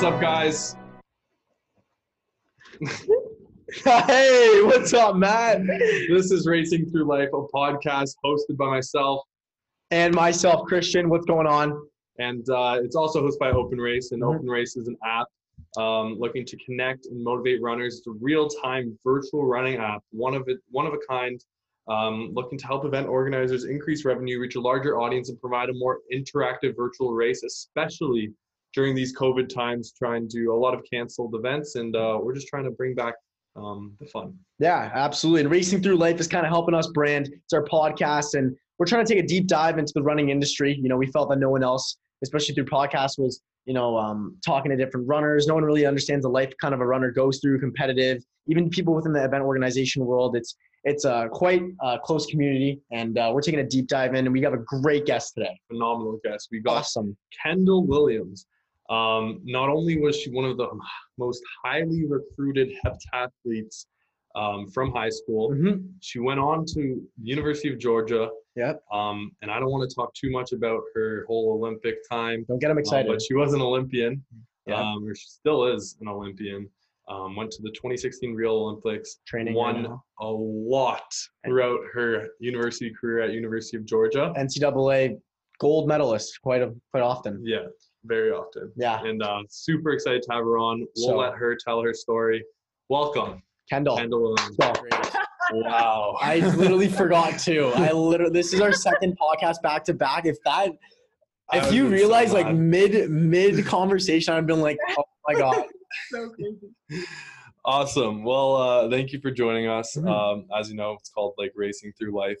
What's up, guys? hey, what's up, Matt? This is Racing Through Life, a podcast hosted by myself, And myself, Christian. What's going on? and uh, it's also hosted by OpenRace. And Mhm. OpenRace is an app um, looking to connect and motivate runners. It's a real-time virtual running app, one of it, one of a kind, um, looking to help event organizers increase revenue, reach a larger audience, and provide a more interactive virtual race, especially during these COVID times. Trying to do a lot of canceled events, and uh, we're just trying to bring back um, the fun. Yeah, absolutely. And Racing Through Life is kind of helping us brand. It's our podcast, and we're trying to take a deep dive into the running industry. You know, we felt that no one else, especially through podcasts, was you know um, talking to different runners. No one really understands the life kind of a runner goes through, competitive. Even people within the event organization world, it's it's a quite a close community, and uh, we're taking a deep dive in. And we have a great guest today. Phenomenal guest. We got Awesome. Kendell Williams. Um, not only was she one of the most highly recruited heptathletes um, from high school, Mm-hmm. she went on to University of Georgia. Yep. Um, and I don't want to talk too much about her whole Olympic time, Don't get them uh, excited. but she was an Olympian, Yeah. um, or she still is an Olympian. Um, went to the 2016 Rio Olympics, Training won now. a lot throughout her university career at University of Georgia. NCAA gold medalist quite a, quite often. Yeah, very often. Yeah, and uh, super excited to have her on. We'll So- let her tell her story. Welcome, Kendell. Kendell. So, Wow. I literally forgot to. I literally this is our second podcast back to back. If that if you been so realize like mid mid conversation, I've been like, oh my god. so crazy. awesome. Well, uh, thank you for joining us. Mhm. Um, as you know, it's called like racing through life.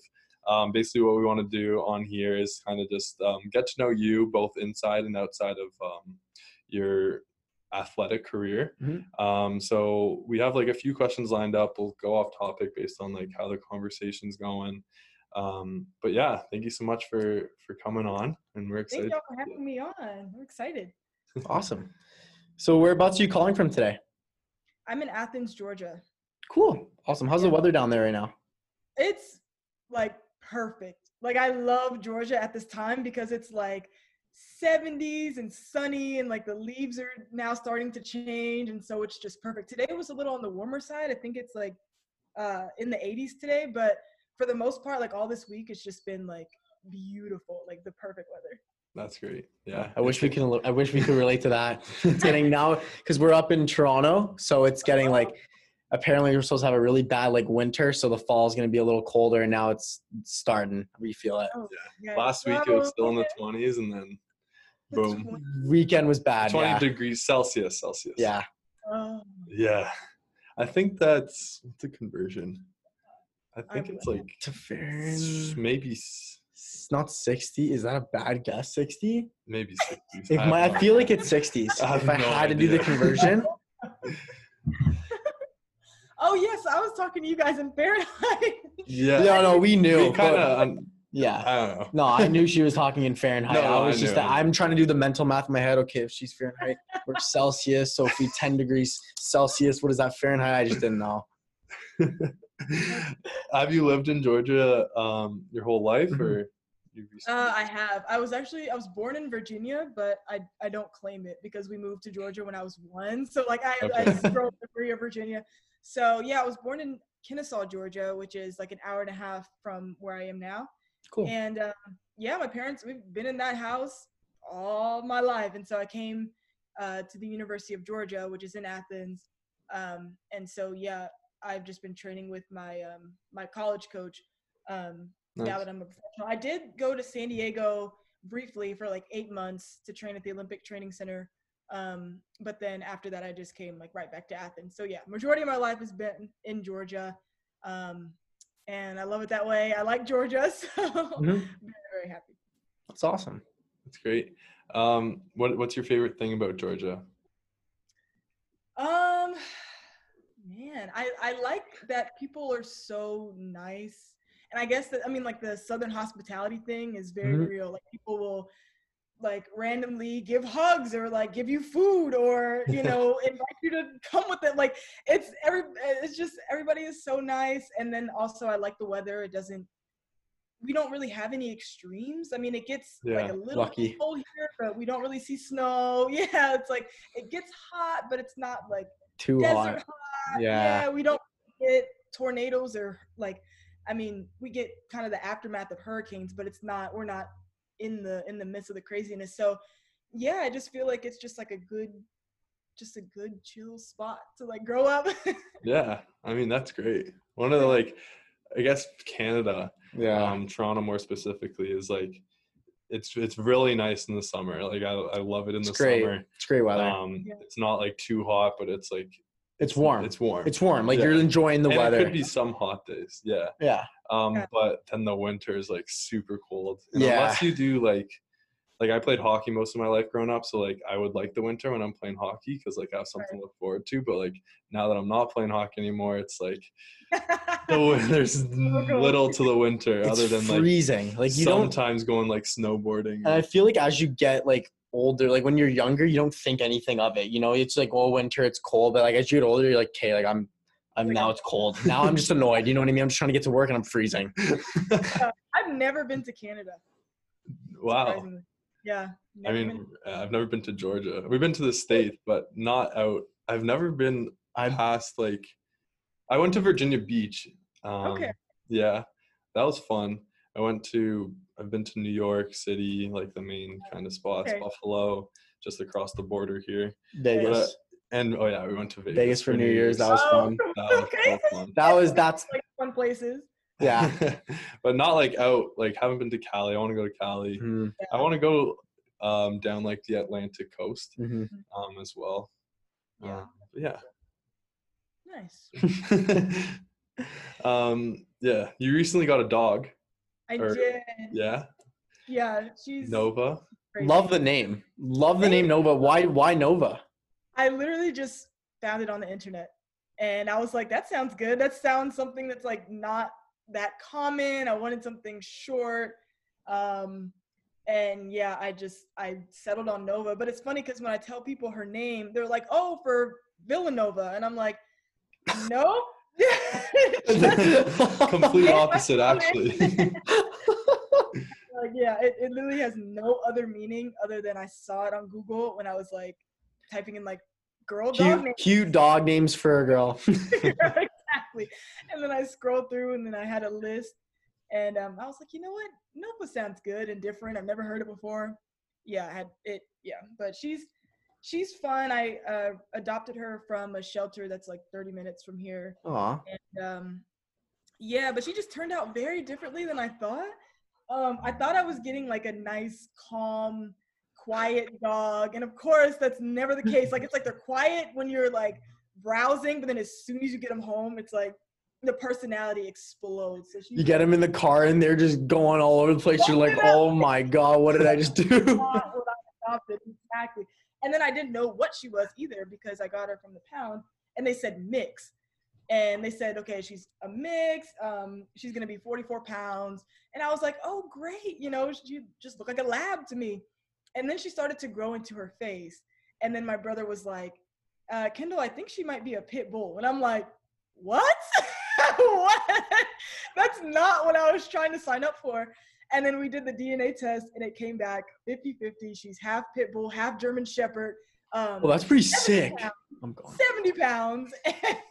Um, basically, what we want to do on here is kind of just um, get to know you both inside and outside of um, your athletic career. Mhm. Um, so we have like a few questions lined up. We'll go off topic based on like how the conversation's going. Um, but yeah, thank you so much for for coming on, and we're excited. Thank y'all for having me on. I'm excited. Awesome. So whereabouts are you calling from today? I'm in Athens, Georgia. Cool. Awesome. How's the weather down there right now? It's like perfect. Like I love Georgia at this time because it's like 70s and sunny and like the leaves are now starting to change and so it's just perfect. Today was a little on the warmer side. I think it's like uh in the 80s today, but for the most part like all this week it's just been like beautiful, like the perfect weather. That's great. Yeah. I wish we can. I wish we could relate to that. It's getting now because we're up in Toronto, so it's getting like. Apparently, we're supposed to have a really bad like winter, so the fall is going to be a little colder, and now it's starting. We feel it. Oh, yeah. Last week it was still in the 20s, and then boom, twen- Weekend was bad. 20 Yeah. degrees Celsius. Celsius. yeah. oh. Yeah. I think that's the conversion. I think I'm- it's like To s- Fahrenheit. maybe s- It's not 60. Is that a bad guess? 60? maybe 60 If have my, I feel like it's 60s. I have if I no had to do the conversion, Oh yes, I was talking to you guys in Fahrenheit. yeah. no, no, we knew. We kind but- of. yeah. I don't know. No, I knew she was talking in Fahrenheit. No, no, I was I just that I knew. I'm trying to do the mental math in my head. Okay, if she's Fahrenheit, we're Celsius. So if we 10 degrees Celsius, what is that Fahrenheit? I just didn't know. have you lived in Georgia um, your whole life, Mhm. or? Uh, I have. I was actually I was born in Virginia, but I I don't claim it because we moved to Georgia when I was one. So like I I Okay. just grew up in Berea, Virginia. So yeah, I was born in Kennesaw, Georgia, which is like an hour and a half from where I am now. Cool. And um, yeah, my parents we've been in that house all my life, and so I came uh, to the University of Georgia, which is in Athens. Um, and so yeah, I've just been training with my um, my college coach. Um, now that I'm a professional. I did go to San Diego briefly for like eight months to train at the Olympic Training Center. Um, but then after that, I just came like right back to Athens. So yeah, majority of my life has been in Georgia, um, and I love it that way. I like Georgia, so Mhm. very very happy. That's awesome. That's great. Um, what What's your favorite thing about Georgia? Um, man, I I like that people are so nice, and I guess that I mean like the Southern hospitality thing is very Mhm. real. Like people will like randomly give hugs or like give you food or you know invite you to come with it. Like it's every it's just everybody is so nice, and then also I like the weather. It doesn't we don't really have any extremes. I mean, it gets Yeah, like a little lucky. cold here, but we don't really see snow. Yeah, it's like it gets hot, but it's not like Too hot. hot. Yeah. Yeah, we don't get tornadoes or like I mean, we get kind of the aftermath of hurricanes, but it's not we're not in the in the midst of the craziness. So yeah, I just feel like it's just like a good just a good chill spot to like grow up. Yeah, I mean that's great. One of the like, I guess Canada, Yeah. um, Toronto more specifically, is like, it's it's really nice in the summer. Like I I love it in It's the great. summer. It's great weather. Um, Yeah. it's not like too hot, but it's like it's warm. It's warm. It's warm. Like Yeah. you're enjoying the and weather. It could be some hot days. Yeah. yeah. Um, Yeah. but then the winter is like super cold. And Yeah. Unless you do like, like I played hockey most of my life growing up, so like I would like the winter when I'm playing hockey because like I have something to look forward to. But like now that I'm not playing hockey anymore, it's like the win- there's little to the winter It's other than like freezing. Like you don't sometimes going like snowboarding. And I feel like as you get like older, like when you're younger, you don't think anything of it. You know, it's like, well, winter, it's cold. But like as you get older, you're like, okay, like I'm, I'm Like, now it's cold. Now I'm just annoyed. You know what I mean? I'm just trying to get to work and I'm freezing. I've never been to Canada. wow. surprisingly. Yeah. I mean, been. uh, I've never been to Georgia. We've been to the state, but not out. I've never been I'm past like. I went to Virginia Beach. Um, Okay. Yeah, that was fun. I went to. I've been to New York City, like the main kind of spots. Okay. Buffalo, just across the border here, Vegas. and oh yeah, we went to Vegas, Vegas for New Year's. That was Oh, fun. That was okay. so fun. That was that's like fun places. yeah. but not like out. Like haven't been to Cali. I want to go to Cali. Mhm, I want to go um, down like the Atlantic coast mhm. um, as well. Yeah. But yeah. Nice. um, yeah. You recently got a dog. I Or- did. Yeah. Yeah, she's Nova. crazy. Love the name. Love the name Nova. Why? Why Nova? I literally just found it on the internet, and I was like, "That sounds good. That sounds something that's like not that common. I wanted something short." Um, and yeah, I just I settled on Nova. But it's funny because when I tell people her name, they're like, "Oh, for Villanova," and I'm like, "Nope." Complete opposite, actually. like yeah it, it literally has no other meaning other than i saw it on google when i was like typing in like girl dog names. cute dog names for a girl. exactly. And then i scrolled through and then i had a list and um, i was like you know what? Nova sounds good and different. I've never heard it before. Yeah i had it yeah. But she's she's fun i uh, adopted her from a shelter that's like 30 minutes from here Aw. and um, yeah, but she just turned out very differently than I thought. Um, I thought I was getting like a nice, calm, quiet dog, and of course that's never the case. Like it's like they're quiet when you're like browsing, but then as soon as you get them home, it's like the personality explodes. So You get them in the car and they're just going all over the place. You're like, oh my god, what did I just do? not what I adopted exactly. And then I didn't know what she was either because I got her from the pound, and they said mix, and they said, okay, she's a mix. Um, she's gonna be 44 pounds, and I was like, oh great, you know, she just looked like a lab to me. And then she started to grow into her face, and then my brother was like, uh, Kendell, I think she might be a pit bull, and I'm like, what? what? That's not what I was trying to sign up for. And then we did the DNA test and it came back 50 50. She's half pit bull, half German Shepherd. Um, Well, that's pretty sick. pounds- I'm going. 70 pounds.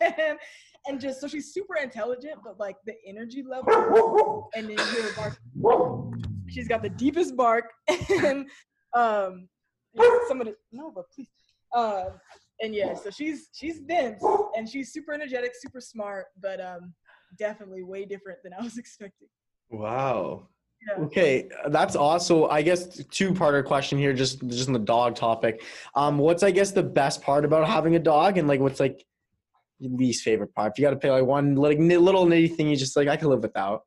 And, and just so she's super intelligent, but like the energy level, and then hear her bark. She's got the deepest bark. And um, yeah, some of the, no, but please. Um, and yeah, so she's she's dense and she's super energetic, super smart, but um, definitely way different than I was expecting. Wow. Yeah. Okay, that's also I guess two-parter question here, just just on the dog topic. Um, what's I guess the best part about having a dog, and like what's like your least favorite part? If you got to pick like one like little nitty thing, you just like I can live without.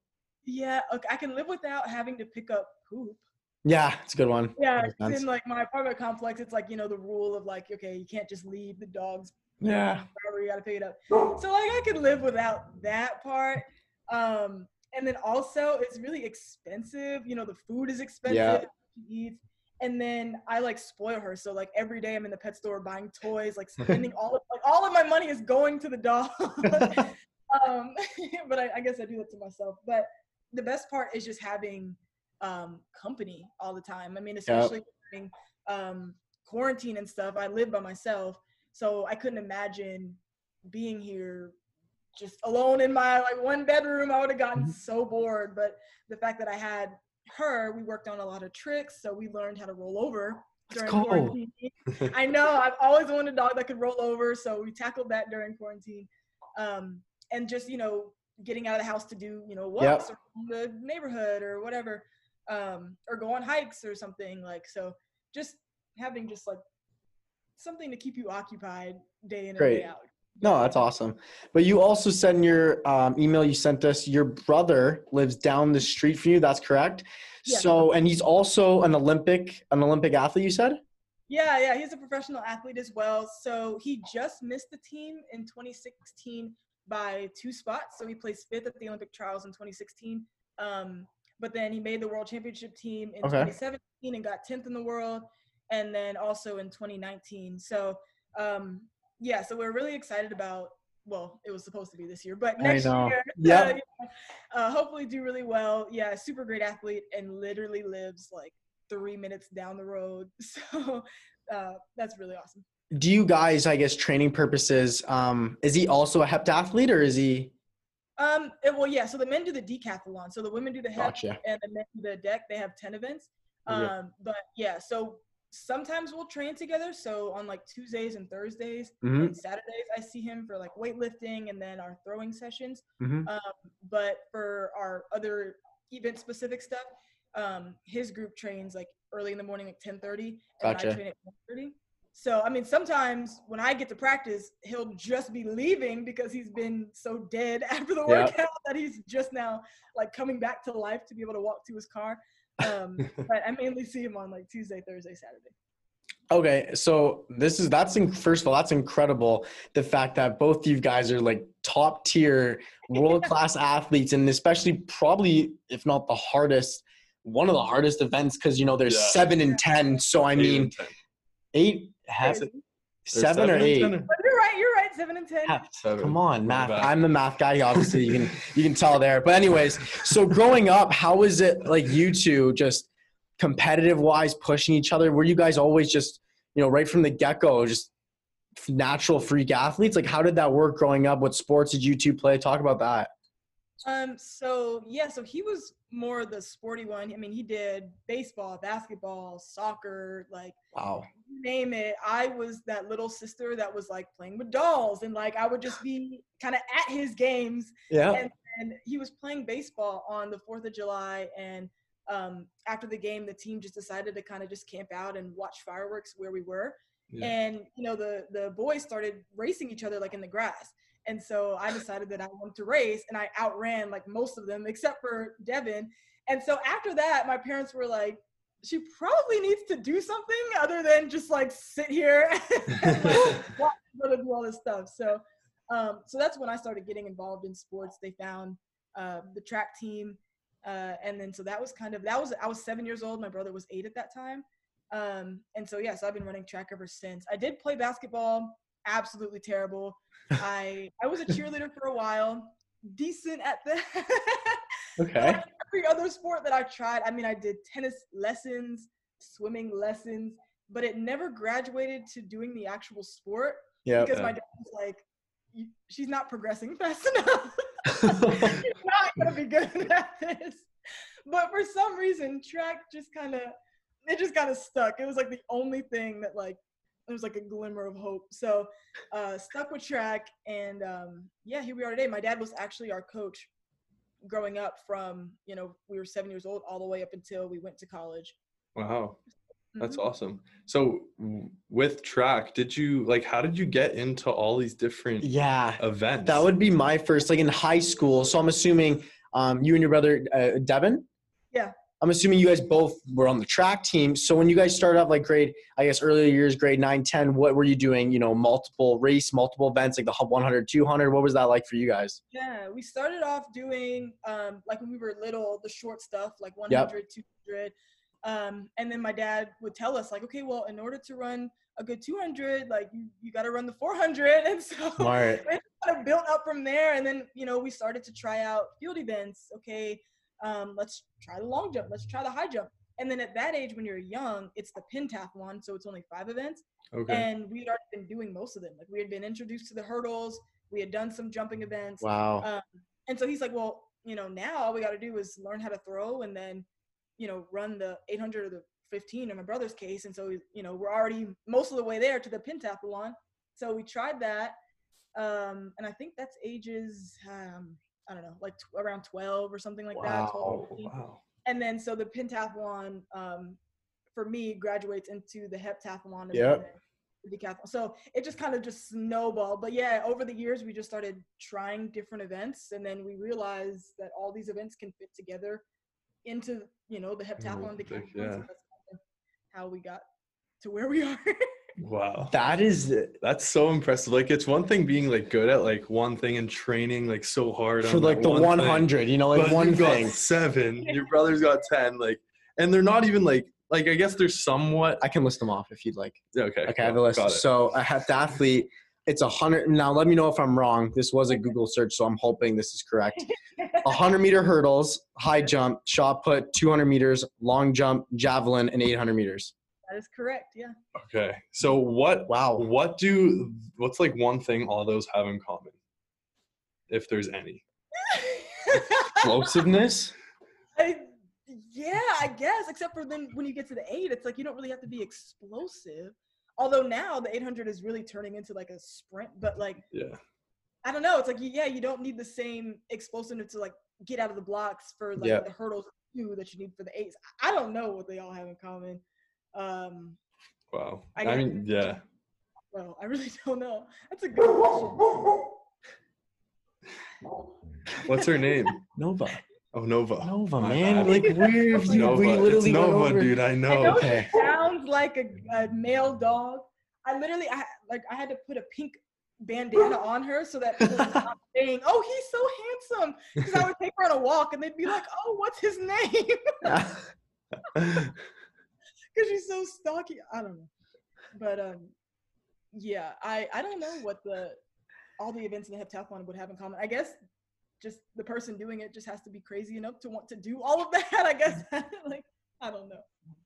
Yeah, okay, I can live without having to pick up poop. Yeah, it's a good one. Yeah, in like my apartment complex, it's like you know the rule of like okay, you can't just leave the dogs Yeah. wherever you gotta pick it up. So like I could live without that part. Um, and then also it's really expensive. You know the food is expensive. Yeah. She eats. And then I like spoil her. So like every day I'm in the pet store buying toys, like spending all of like all of my money is going to the dog. um, but I, I guess I do that to myself. But the best part is just having um, company all the time. I mean, especially during um, quarantine and stuff. I live by myself, so I couldn't imagine being here just alone in my like one bedroom. I would have gotten Mhm. so bored. But the fact that I had her, we worked on a lot of tricks, so we learned how to roll over during quarantine. I know I've always wanted a dog that could roll over, so we tackled that during quarantine. Um, and just you know, getting out of the house to do you know walks around the neighborhood or whatever, um, or go on hikes or something like so. Just having just like something to keep you occupied day in and Great. day out. No, that's awesome. But you also said in your um, email you sent us, your brother lives down the street from you. That's correct. Yeah. So, and he's also an Olympic, an Olympic athlete. You said. Yeah, yeah, he's a professional athlete as well. So he just missed the team in 2016 by two spots. So he placed fifth at the Olympic trials in 2016. Um, but then he made the world championship team in Okay. 2017 and got 10th in the world. And then also in 2019. So um, yeah, so we're really excited about. Well, it was supposed to be this year, but next year, Yep. uh, know, uh, hopefully do really well. Yeah, super great athlete and literally lives like three minutes down the road. So uh, that's really awesome. Do you guys, I guess, training purposes, um, is he also a heptathlete or is he? Um, it- well, yeah. So the men do the decathlon. So the women do the hep Gotcha. and the men do the deck. They have ten events. Um, but yeah. So sometimes we'll train together. So on like Tuesdays and Thursdays Mhm, and Saturdays, I see him for like weightlifting and then our throwing sessions. mhm. Um, but for our other event specific stuff, um, his group trains like early in the morning, like 10:30, and Gotcha. I train at 1:30. So I mean, sometimes when I get to practice, he'll just be leaving because he's been so dead after the Yeah. workout that he's just now like coming back to life to be able to walk to his car. Um, but I mainly see him on like Tuesday, Thursday, Saturday. Okay, so this is that's in, first of all that's incredible. The fact that both you guys are like top tier, world class athletes, and especially probably if not the hardest, one of the hardest events because you know there's Yeah. seven and ten. So I Eight mean eight, half, Crazy. seven or eight. 10 or- But you're right. You're right. Seven and ten. Half. Seven. Come on, math. I'm the math guy. Obviously, you can you can tell there. But anyways, so growing up, how was it like you two just competitive wise pushing each other? Were you guys always just you know right from the get go just natural freak athletes? Like how did that work growing up? What sports did you two play? Talk about that. Um, so yeah, so he was more the sporty one. I mean, he did baseball, basketball, soccer, like Wow. name it. I was that little sister that was like playing with dolls and like I would just be kind of at his games Yeah. and, and he was playing baseball on the 4th of July and um, after the game the team just decided to kind of just camp out and watch fireworks where we were Yeah. and you know the the boys started racing each other like in the grass and so i decided that i wanted to race and i outran like most of them except for Devon. And so after that my parents were like she probably needs to do something other than just like sit here and like, watch her do all this stuff. So um, so that's when i started getting involved in sports. They found uh, the track team uh, and then so that was kind of that was i was seven years old. My brother was eight at that time. Um, and so yeah, so I've been running track ever since. I did play basketball, absolutely terrible. I I was a cheerleader for a while, decent at that. Okay. Every other sport that I tried, I mean, I did tennis lessons, swimming lessons, but it never graduated to doing the actual sport Yeah. because my dad was like, "She's not progressing fast enough. She's not gonna be good at this." But for some reason, track just kind of it just kind of stuck. It was like the only thing that like there was like a glimmer of hope. So uh, stuck with track, and um, yeah, here we are today. My dad was actually our coach growing up from you know we were seven years old all the way up until we went to college. Wow. That's Mhm. awesome. So w- with track, did you like how did you get into all these different yeah. events? That would be my first, like in high school. So I'm assuming um, you and your brother, uh, Devon? Yeah. I'm assuming you guys both were on the track team. So when you guys started off like grade, I guess earlier years, grade 9, 10, what were you doing? You know, multiple race, multiple events, like the 100, 200. What was that like for you guys? Yeah, we started off doing um, like when we were little, the short stuff like 100, 200. Um, and then my dad would tell us like, okay, well, in order to run a good 200, like you, you got to run the 400. And so Smart. kind of built up from there. And then, you know, we started to try out field events. Okay, Um, let's try the long jump. Let's try the high jump. And then at that age, when you're young, it's the pentathlon, so it's only five events. Okay. And we had already been doing most of them. Like we had been introduced to the hurdles. We had done some jumping events. Wow. Um, and so he's like, well, you know, now all we got to do is learn how to throw and then, you know, run the 800 or the 15 in my brother's case. And so, you know, we're already most of the way there to the pentathlon. So we tried that. Um, and I think that's ages, um, I don't know, like t- around 12 or something like that. 12, Wow. And then so the pentathlon um, for me graduates into the heptathlon and Yep. the decathlon. So it just kind of just snowballed. But yeah, over the years we just started trying different events, and then we realized that all these events can fit together into you know the heptathlon big- decathlon. yeah. So that's how we got to where we are. Wow. That is That's so impressive. Like it's one thing being like good at like one thing and training like so hard for on like the 100, you know, like But one you've got thing. seven. Your brother's got ten. Like, and they're not even like like I guess they're somewhat I can list them off if you'd like. okay. Okay, I have a the list. got it. So a heptathlete, it's a hundred. Now let me know if I'm wrong. This was a Google search, so I'm hoping this is correct. A hundred meter hurdles, high jump, shot put, 200 meters, long jump, javelin, and 800 meters. That is correct. Yeah. Okay. So what Wow. what do what's like one thing all those have in common? If there's any. Explosiveness. I, yeah, I guess. Except for then when you get to the eight, it's like you don't really have to be explosive. Although now the 800 is really turning into like a sprint, but like Yeah. I don't know. It's like yeah, you don't need the same explosiveness to like get out of the blocks for like Yeah. the hurdles too that you need for the eights. I don't know what they all have in common. Um, Wow. I I, mean, yeah. well, I really don't know. That's a good question. What's her name? Nova. Oh, Nova. Nova, My man. bad. Like we're It's you, Nova. we literally went Nova, over- dude. I I know. know Okay. sounds like a, a male dog. I literally, I like, I had to put a pink bandana on her so that people would stop saying, "Oh, he's so handsome." Because I would take her on a walk and they'd be like, "Oh, what's his name?" Because she's so stocky. I don't know, but um, yeah, I I don't know what the all the events in the heptathlon would have in common. I guess just the person doing it just has to be crazy enough to want to do all of that. I guess like I don't know.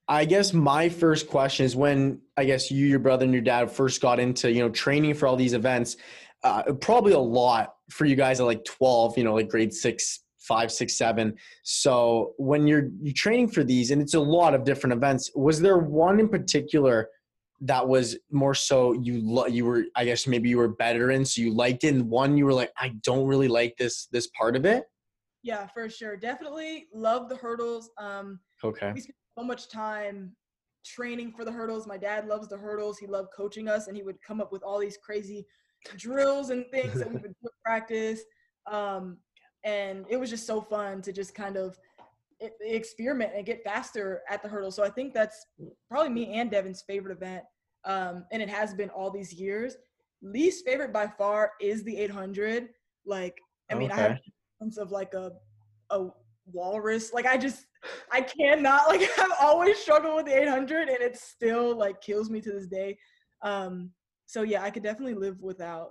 I guess my first question is when I guess you, your brother, and your dad first got into you know training for all these events. Uh, probably a lot for you guys at like twelve, you know, like grade six, five, six, seven. So when you're you training for these, and it's a lot of different events. Was there one in particular that was more so you lo- you were I guess maybe you were better in, so you liked it, and one you were like I don't really like this this part of it. Yeah, for sure. Definitely love the hurdles. Um, Okay. we spent so much time training for the hurdles. My dad loves the hurdles. He loved coaching us, and he would come up with all these crazy drills and things that we would practice. Um, and it was just so fun to just kind of experiment and get faster at the hurdle. So I think that's probably me and Devon's favorite event, um, and it has been all these years. Least favorite by far is the 800. Like, I mean, I have Okay. sense of like a a walrus. Like I just I cannot like I've always struggled with the 800 and it still like kills me to this day. Um so yeah, I could definitely live without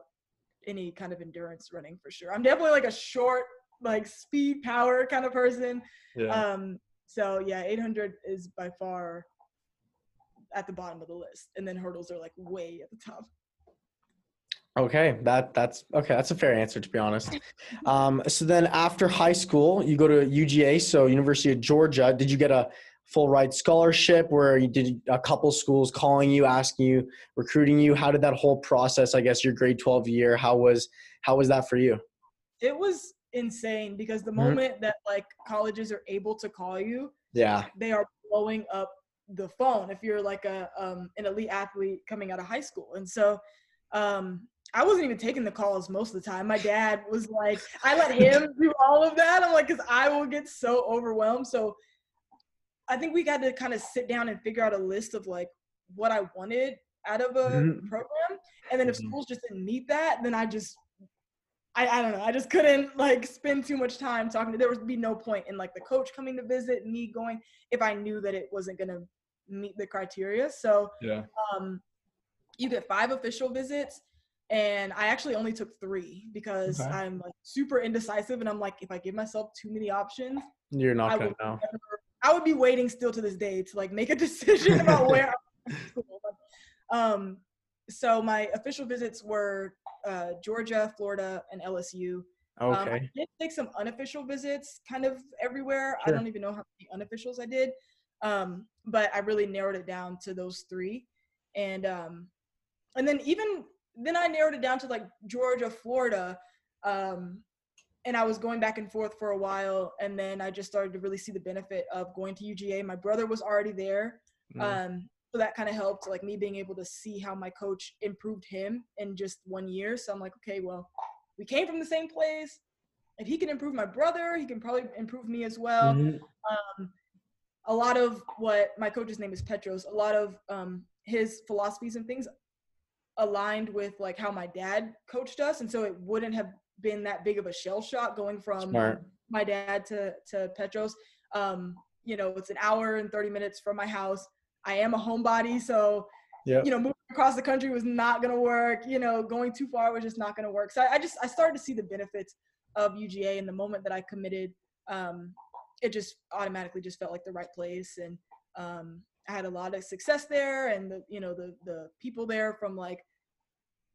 any kind of endurance running for sure. I'm definitely like a short like speed power kind of person. Yeah. Um so yeah, 800 is by far at the bottom of the list and then hurdles are like way at the top. Okay, that that's okay. That's a fair answer to be honest. Um, so then after high school, you go to UGA, so University of Georgia. Did you get a full ride scholarship where you did a couple schools calling you, asking you, recruiting you? How did that whole process? I guess your grade twelve year. How was how was that for you? It was insane because the Mhm. moment that like colleges are able to call you, Yeah. they are blowing up the phone if you're like a um, an elite athlete coming out of high school. And so um, I wasn't even taking the calls most of the time. My dad was like, I let him do all of that. I'm like, because I will get so overwhelmed. So I think we got to kind of sit down and figure out a list of like what I wanted out of a Mhm. program. And then if Mhm. schools just didn't meet that, then I just I, I don't know. I just couldn't like spend too much time talking to. There would be no point in like the coach coming to visit, me going if I knew that it wasn't gonna meet the criteria. So yeah. um, you get five official visits. and I actually only took three because Okay. I'm like super indecisive, and I'm like, if I give myself too many options, You're not I gonna know. never, I would be waiting still to this day to like make a decision about where. I'm going to school. But, um, so my official visits were uh, Georgia, Florida, and LSU. Um, I did take some unofficial visits kind of everywhere. Sure. I don't even know how many unofficials I did. Um, but I really narrowed it down to those three. And um, and then even then I narrowed it down to like Georgia, Florida. Um, and I was going back and forth for a while and then I just started to really see the benefit of going to UGA. My brother was already there. Mm. Um, so that kind of helped like me being able to see how my coach improved him in just one year. So I'm like, okay, well, we came from the same place. If he can improve my brother, he can probably improve me as well. Mhm. Um, a lot of what my coach's name is Petros. A lot of um, his philosophies and things aligned with like how my dad coached us, and so it wouldn't have been that big of a shell shock going from Smart. my dad to to Petros. Um, you know, it's an hour and 30 minutes from my house. I am a homebody, so Yeah. you know, moving across the country was not gonna work. You know, going too far was just not gonna work. So I, I just I started to see the benefits of UGA, and the moment that I committed, um, it just automatically just felt like the right place, and um, I had a lot of success there, and the you know the the people there from like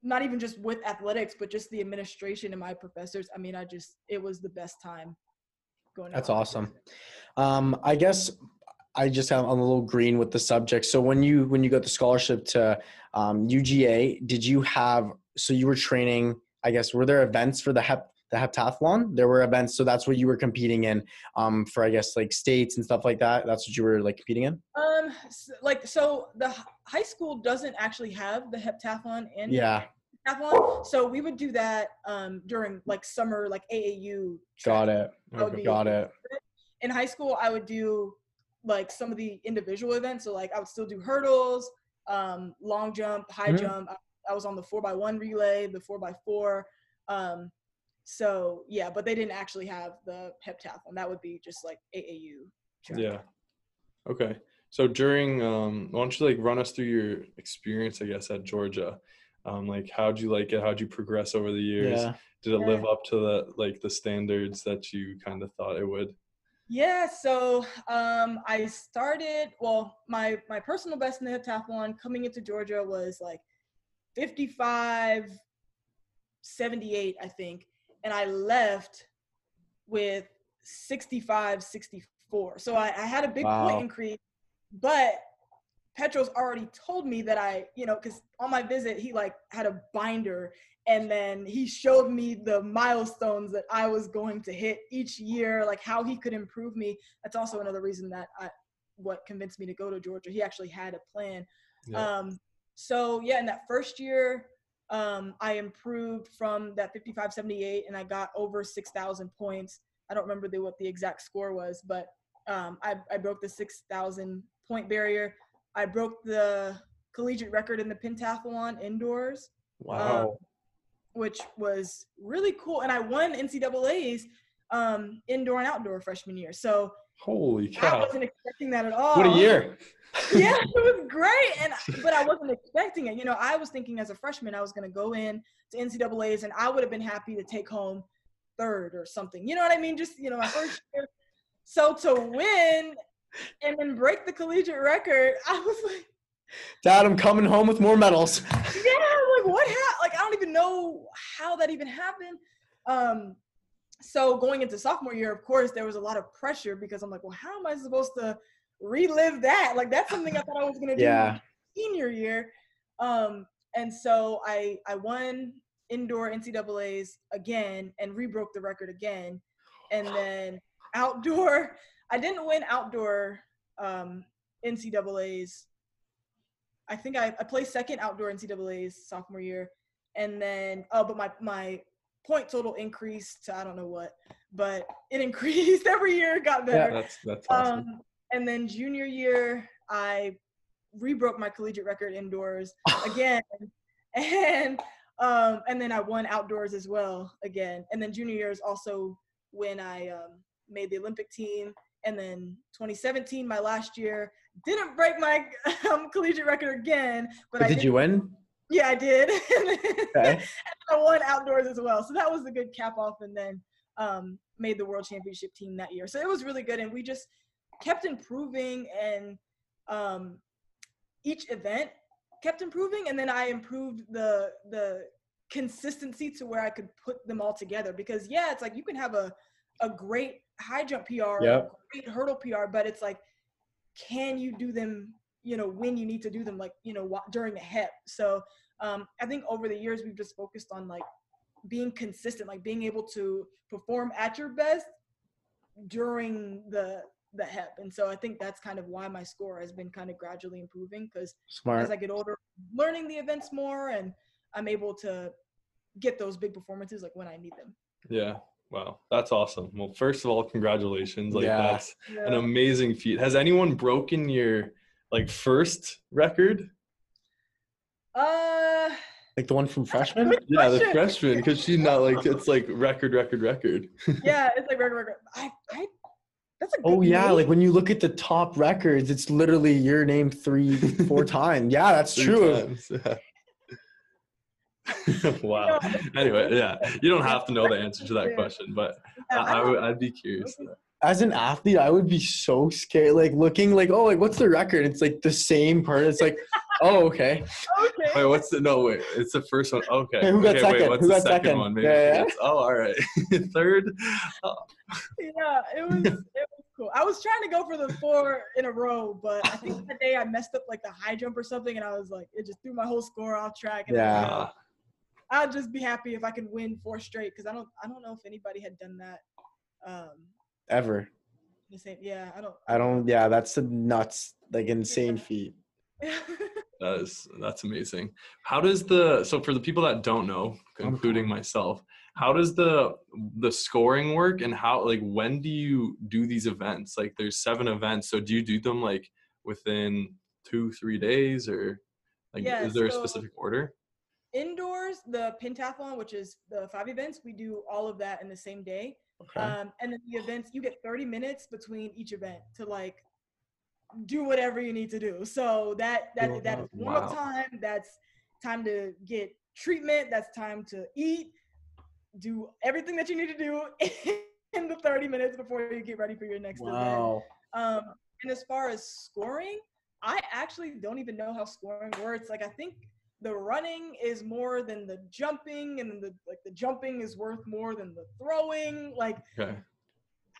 not even just with athletics, but just the administration and my professors. I mean, I just it was the best time going. That's awesome. Um, I guess I just have I'm a little green with the subject. So when you when you got the scholarship to um, UGA, did you have so you were training? I guess were there events for the hep the heptathlon? There were events, so that's what you were competing in um, for. I guess like states and stuff like that. That's what you were like competing in. Um, s- like so, the high school doesn't actually have the heptathlon and Yeah, heptathlon, so we would do that um during like summer, like AAU. got it. Got it. In high school, I would do like some of the individual events. So like I would still do hurdles, um, long jump, high Mhm. jump. I, I was on the four by one relay, the four by four. Um, so yeah, but they didn't actually have the heptathlon. That would be just like AAU. track. Yeah. Okay. So during, um, why don't you like run us through your experience, I guess, at Georgia? Um, like, how'd you like it? How'd you progress over the years? Yeah. Did it Yeah. live up to the like the standards that you kind of thought it would? Yeah, so um, I started. Well, my my personal best in the heptathlon coming into Georgia was like 55, 78, I think, and I left with 65, 64. So I, I had a big Wow. point increase, but Petros already told me that I, you know, because on my visit he like had a binder and then he showed me the milestones that I was going to hit each year, like how he could improve me. That's also another reason that I, what convinced me to go to Georgia. He actually had a plan. Yeah. Um, so yeah, in that first year, um, I improved from that 5578, and I got over 6,000 points. I don't remember the, what the exact score was, but um, I, I broke the 6,000 point barrier. I broke the collegiate record in the pentathlon indoors Wow. Which was really cool. And I won NCAA's um, indoor and outdoor freshman year. So Holy cow! I wasn't expecting that at all. what a year. yeah, it was great. And but I wasn't expecting it. You know, I was thinking as a freshman I was gonna go in to NCAA's and I would have been happy to take home third or something. You know what I mean? Just you know, my first year. So to win and then break the collegiate record, I was like, Dad, I'm coming home with more medals. yeah, I'm like what happened? Don't even know how that even happened. Um, so going into sophomore year, of course, there was a lot of pressure because I'm like, well, how am I supposed to relive that? Like that's something I thought I was gonna do Yeah. senior year. Um, and so I I won indoor NCAA's again and rebroke the record again, and then outdoor. I didn't win outdoor um, NCAA's. I think I, I placed second outdoor NCAA's sophomore year, and then oh, but my my point total increased to I don't know what, but it increased every year, got better. That's that's awesome. Um, and then junior year, I rebroke my collegiate record indoors again, and um, and then I won outdoors as well again. And then junior year is also when I um, made the Olympic team. And then 2017, my last year, didn't break my um, collegiate record again, but, But I did you win? Yeah, I did. Okay. I won outdoors as well. So that was a good cap off and then um, made the world championship team that year. So it was really good. And we just kept improving and um, each event kept improving. And then I improved the, the consistency to where I could put them all together because yeah, it's like you can have a, a great high jump PR, Yep. great hurdle PR, but it's like, can you do them, you know, when you need to do them, like, you know, wh- during a hep. So um, I think over the years we've just focused on like being consistent, like being able to perform at your best during the the hep. And so I think that's kind of why my score has been kind of gradually improving because as I get older, learning the events more and I'm able to get those big performances like when I need them. Yeah. Wow. That's awesome. Well, first of all, congratulations. Like Yeah. that's an amazing feat. Has anyone broken your like first record? Uh, Like the one from freshman? Yeah, the freshman, because she's not like it's like record, record, record. yeah, it's like record, record. I, I, that's a good Oh yeah, name. like when you look at the top records, it's literally your name three, four times. Yeah, that's Three true. times, yeah. wow. Anyway, yeah, you don't have to know the answer to that question, but I, I, I'd I'd be curious. As an athlete, I would be so scared, like looking like, oh, like what's the record? It's like the same part. It's like, oh, okay. okay. Wait, what's the no? Wait, it's the first one. Okay. Okay, who got okay, Wait, second? what's Who the got second, second? one? Maybe Yeah, yeah. it's- oh, all right. Third. Oh, Yeah, it was it was cool. I was trying to go for the four in a row, but I think that day I messed up like the high jump or something, and I was like, it just threw my whole score off track. And I like, Yeah. I'll just be happy if I can win four straight because I don't I don't know if anybody had done that. Um, Ever. the same. Yeah, I don't. I don't. Yeah, that's a nuts, like insane feat. that is that's amazing. How does the so for the people that don't know, including myself, how does the the scoring work and how like when do you do these events? Like there's seven events, so do you do them like within two three days or like Yeah, is there a specific order? Indoors, the pentathlon, which is the five events, we do all of that in the same day. Okay. Um, and then the events, you get 30 minutes between each event to like do whatever you need to do. So that that Oh, that is warm up wow. time. That's time to get treatment. That's time to eat. Do everything that you need to do in the 30 minutes before you get ready for your next event. wow. Um, and as far as scoring, I actually don't even know how scoring works. Like I think the running is more than the jumping, and the like the jumping is worth more than the throwing. Like Okay.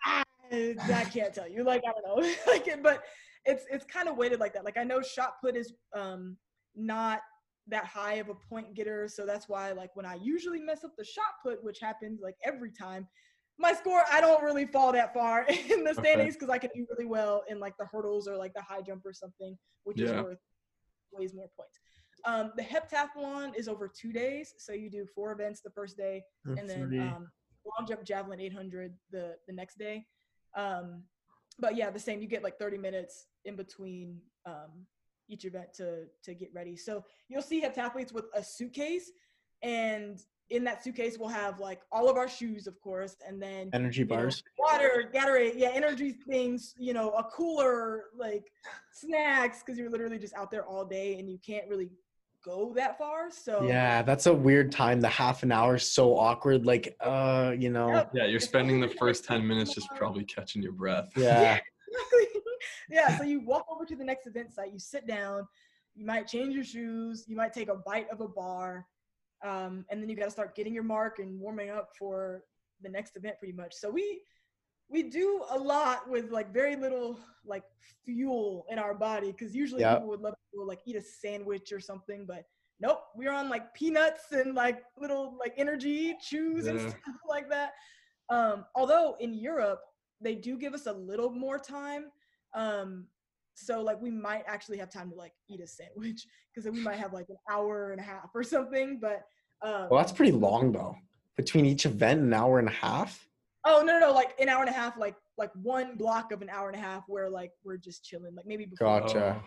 I, I can't tell you. Like I don't know. like but it's it's kind of weighted like that. Like I know shot put is um not that high of a point getter, so that's why like when I usually mess up the shot put, which happens like every time, my score I don't really fall that far in the standings because I can do really well in like the hurdles or like the high jump or something, which is worth ways more points. Um, the heptathlon is over two days, so you do four events the first day, and then um, long jump javelin 800 the the next day um but yeah the same you get like 30 minutes in between um each event to to get ready so you'll see heptathletes with a suitcase and in that suitcase we'll have like all of our shoes of course and then Energy you know, bars. water gatorade yeah energy things you know a cooler like snacks because you're literally just out there all day and you can't really go that far so Yeah, that's a weird time. The half an hour is so awkward. Like, uh, you know. Yep. Yeah, you're spending the first 10 minutes just probably catching your breath. Yeah. yeah, so you walk over to the next event site, you sit down, you might change your shoes, you might take a bite of a bar, um, and then you got to start getting your mark and warming up for the next event pretty much. So we we do a lot with like very little like fuel in our body because usually Yep. people would love to like eat a sandwich or something, but nope, we're on like peanuts and like little like energy chews and stuff like that. Um, although in Europe they do give us a little more time. Um, so like we might actually have time to like eat a sandwich because we might have like an hour and a half or something. But um, Well, that's pretty long though. Between each event, an hour and a half. Oh no no no like an hour and a half like like one block of an hour and a half where like we're just chilling like maybe before Gotcha.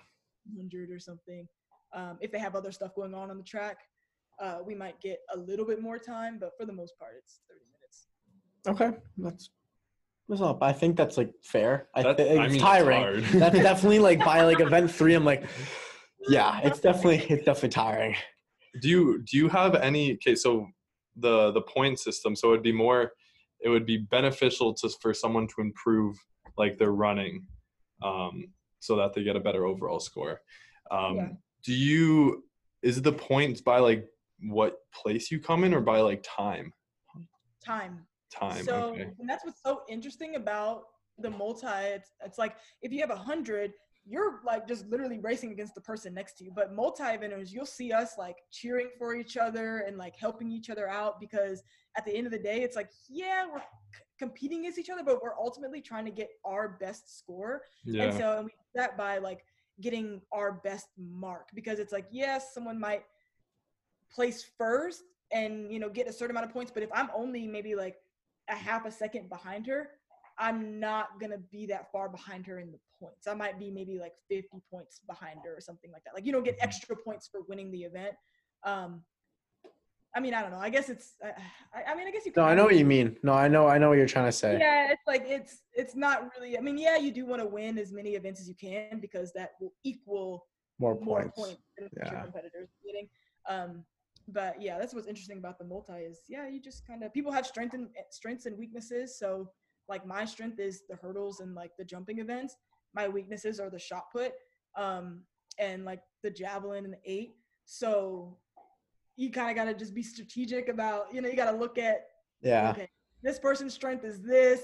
100 or something. Um, if they have other stuff going on on the track, uh, we might get a little bit more time, but for the most part, it's 30 minutes. Okay, that's that's not. I think that's like fair. I, That- thi- I it's mean, tiring. hard. that's definitely like by like event three. I'm like, yeah, it's definitely it's definitely tiring. do you do you have any okay so the the point system so it'd be more it would be beneficial to for someone to improve like their running um so that they get a better overall score um Yeah. do you is the points by like what place you come in or by like time Time. time so okay and that's what's so interesting about the multi it's, it's like if you have a hundred you're like just literally racing against the person next to you. But multi eventers you'll see us like cheering for each other and like helping each other out because at the end of the day it's like yeah we're c- competing against each other but we're ultimately trying to get our best score. Yeah. and so and we do that by like getting our best mark because it's like yes someone might place first and you know get a certain amount of points but if i'm only maybe like a half a second behind her i'm not gonna be that far behind her in the points i might be maybe like 50 points behind her or something like that like you don't get extra points for winning the event um i mean i don't know i guess it's i, I- I mean i guess you No, I know what you mean. No, I know, I know what you're trying to say. Yeah, it's like it's it's not really. I mean, yeah, you do want to win as many events as you can because that will equal More more points. points than what your Yeah. competitors are getting. Um, but yeah, that's what's interesting about the multi is yeah, you just kind of people have strength and strengths and weaknesses. So like my strength is the hurdles and like the jumping events. My weaknesses are the shot put, um, and like the javelin and the eight. So you kind of got to just be strategic about you know you got to look at Yeah. okay, this person's strength is this.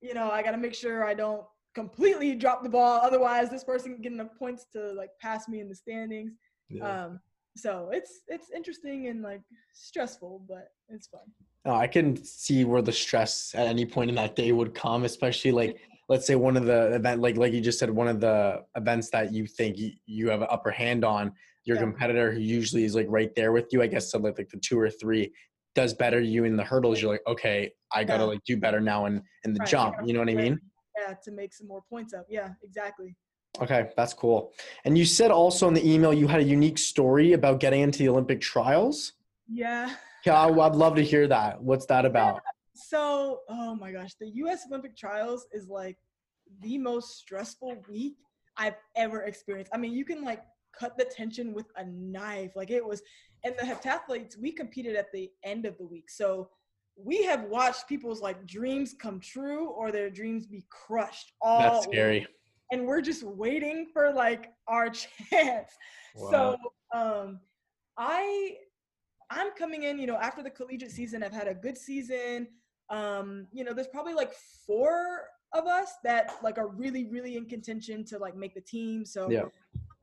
You know, I got to make sure I don't completely drop the ball. Otherwise, this person can get enough points to like pass me in the standings. yeah. Um, so it's it's interesting and like stressful, but it's fun. No, I can see where the stress at any point in that day would come, especially like let's say one of the event like like you just said one of the events that you think you, you have an upper hand on your Yeah. competitor who usually is like right there with you i guess so like, like the two or three does better you in the hurdles you're like okay i gotta Yeah. like do better now in in the Right, jump you know what i mean Yeah, to make some more points up. Yeah, exactly. okay that's cool and you said also in the email you had a unique story about getting into the olympic trials Yeah. yeah i'd love to hear that what's that about So, oh my gosh, the U.S. Olympic trials is like the most stressful week I've ever experienced. I mean, you can like cut the tension with a knife. Like it was, and the heptathletes, we competed at the end of the week. So we have watched people's like dreams come true or their dreams be crushed. All that's week. scary And we're just waiting for like our chance. So um I I'm coming in, you know, after the collegiate season, I've had a good season. Um, you know, there's probably like four of us that like are really, really in contention to like make the team. So Yeah.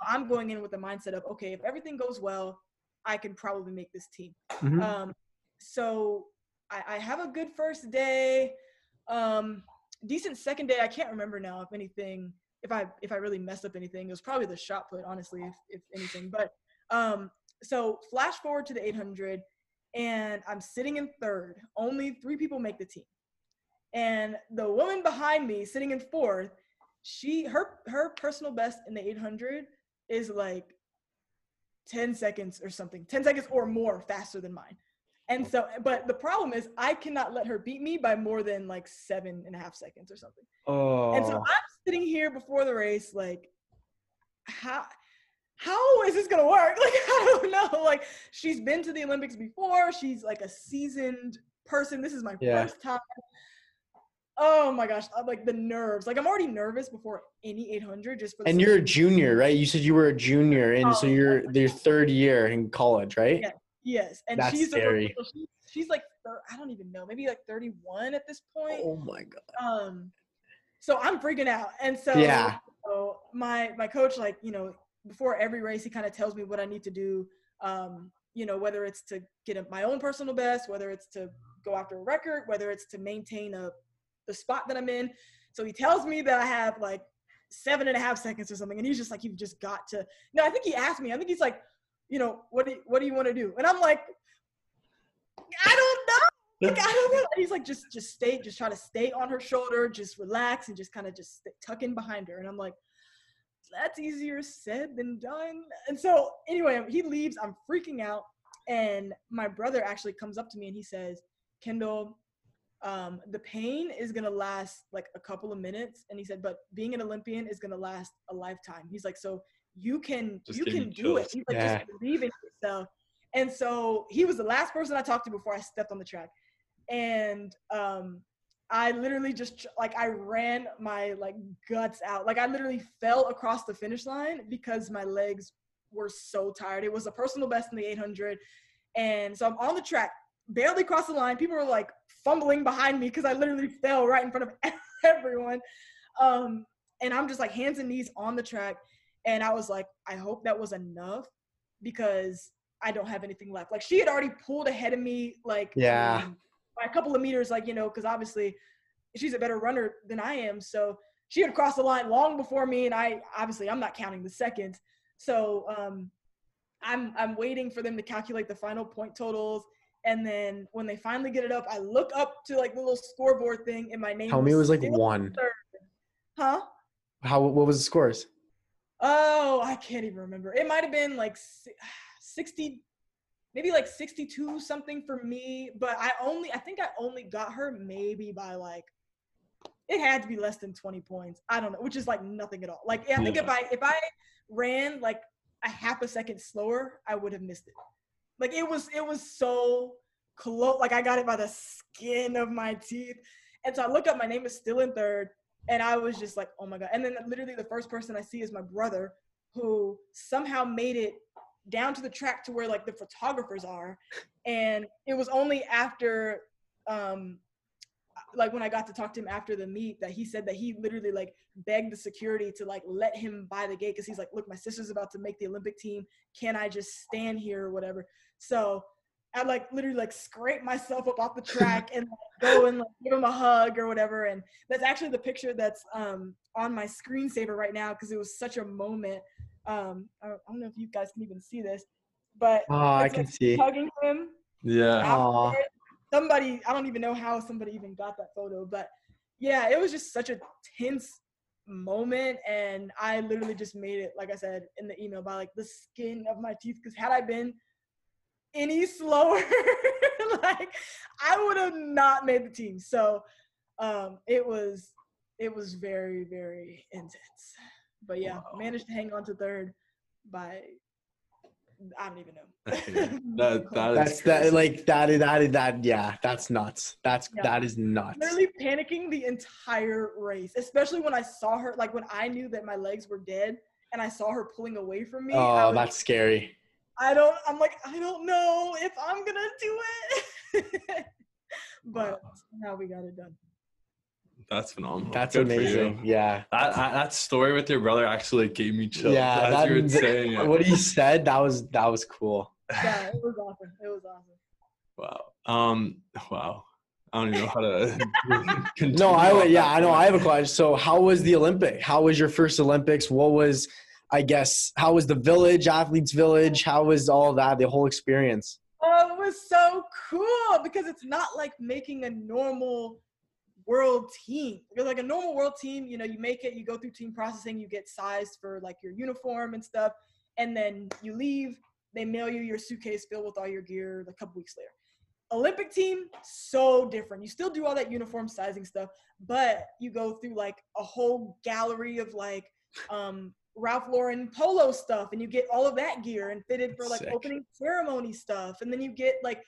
I'm going in with the mindset of okay, if everything goes well, I can probably make this team. Mhm. Um, so I, I have a good first day, um, decent second day. I can't remember now if anything, if I if I really messed up anything. It was probably the shot put, honestly, if, if anything. But um, so flash forward to the 800, and I'm sitting in third. Only three people make the team, and the woman behind me, sitting in fourth, she her her personal best in the 800 is like 10 seconds or something 10 seconds or more faster than mine. And so but the problem is i cannot let her beat me by more than like seven and a half seconds or something. Oh and so oh. i'm sitting here before the race like how how is this gonna work like i don't know like she's been to the olympics before she's like a seasoned person this is my Yeah. first time oh my gosh I'm like the nerves like i'm already nervous before any 800 just for And you're a junior, right? You said you were a junior, and so Oh, you're your third year in college, right? Yeah. Yes, and That's she's a- scary. she's, she's like I don't even know, maybe like 31 at this point. Oh my god. Um, so I'm freaking out, and so Yeah. so my my coach like you know before every race he kind of tells me what I need to do. Um, you know whether it's to get a, my own personal best, whether it's to go after a record, whether it's to maintain a the spot that I'm in. So he tells me that I have like seven and a half seconds or something, and he's just like, "You've just got to." No, I think he asked me. I think he's like, you know, what do you, what do you want to do? And I'm like, I don't know. Like, I don't know. And he's like, just just stay, just try to stay on her shoulder, just relax, and just kind of just st- tuck in behind her. And I'm like, that's easier said than done. And so anyway, he leaves. I'm freaking out, and my brother actually comes up to me and he says, Kendell. Um, the pain is gonna last like a couple of minutes, and he said, "But being an Olympian is gonna last a lifetime." He's like, "So you can Just you can do it." He's like, Yeah. "Just believe in yourself." And so he was the last person I talked to before I stepped on the track. And um, I literally just like I ran my like guts out. Like I literally fell across the finish line because my legs were so tired. It was a personal best in the 800. And so I'm on the track, barely crossed the line. People were like fumbling behind me because I literally fell right in front of everyone. Um, and I'm just like hands and knees on the track. And I was like, I hope that was enough because I don't have anything left. Like she had already pulled ahead of me, like yeah, um, by a couple of meters, like you know, because obviously she's a better runner than I am. So she had crossed the line long before me, and I obviously I'm not counting the seconds. So um, I'm I'm waiting for them to calculate the final point totals. And then when they finally get it up, I look up to like the little scoreboard thing, and my name. Tell me it was like one. Third. Huh? How what was the scores? Oh, I can't even remember. It might have been like 60 maybe like 62 something for me, but I only I think I only got her maybe by like it had to be less than 20 points. I don't know, which is like nothing at all. Like I think yeah. if I if I ran like a half a second slower, I would have missed it. Like it was it was so close. Like I got it by the skin of my teeth. And so I look up, my name is still in third. And I was just like, oh my God. And then literally the first person I see is my brother, who somehow made it down to the track to where like the photographers are. And it was only after um like when I got to talk to him after the meet that he said that he literally like begged the security to like let him by the gate because he's like, look, my sister's about to make the Olympic team. Can I just stand here or whatever? So I like literally like scrape myself up off the track and like, go and like, give him a hug or whatever. And that's actually the picture that's um, on my screensaver right now because it was such a moment. Um, I, don't know if you guys can even see this, but oh, I can like see hugging him. Yeah. Somebody, I don't even know how somebody even got that photo, but yeah, it was just such a tense moment and I literally just made it, like I said in the email, by like the skin of my teeth. Because had I been any slower, like I would have not made the team. So um, it was it was very very intense. But yeah, wow. managed to hang on to third by I don't even know. that, that that's that like that is that is that yeah that's nuts. That's yeah. that is nuts. Literally panicking the entire race, especially when I saw her. Like when I knew that my legs were dead and I saw her pulling away from me. Oh, that's scary. I don't. I'm like, I don't know if I'm gonna do it. but wow. now we got it done. That's phenomenal. That's Good amazing. Yeah. That, that story with your brother actually gave me chills. Yeah, as that, you were saying it. What he said, that was that was cool. Yeah, it was awesome. It was awesome. Wow. Um. Wow. I don't even know how to. no, I would. Yeah, I know. I have a question. So, how was the Olympic? How was your first Olympics? What was I guess, how was the village, athletes village? How was all that, the whole experience? Oh, it was so cool because it's not like making a normal world team. Because like a normal world team, you know, you make it, you go through team processing, you get sized for like your uniform and stuff, and then you leave. They mail you your suitcase filled with all your gear a couple weeks later. Olympic team, so different. You still do all that uniform sizing stuff, but you go through like a whole gallery of like um, Ralph Lauren polo stuff and you get all of that gear and fitted for like Sick. opening ceremony stuff. And then you get like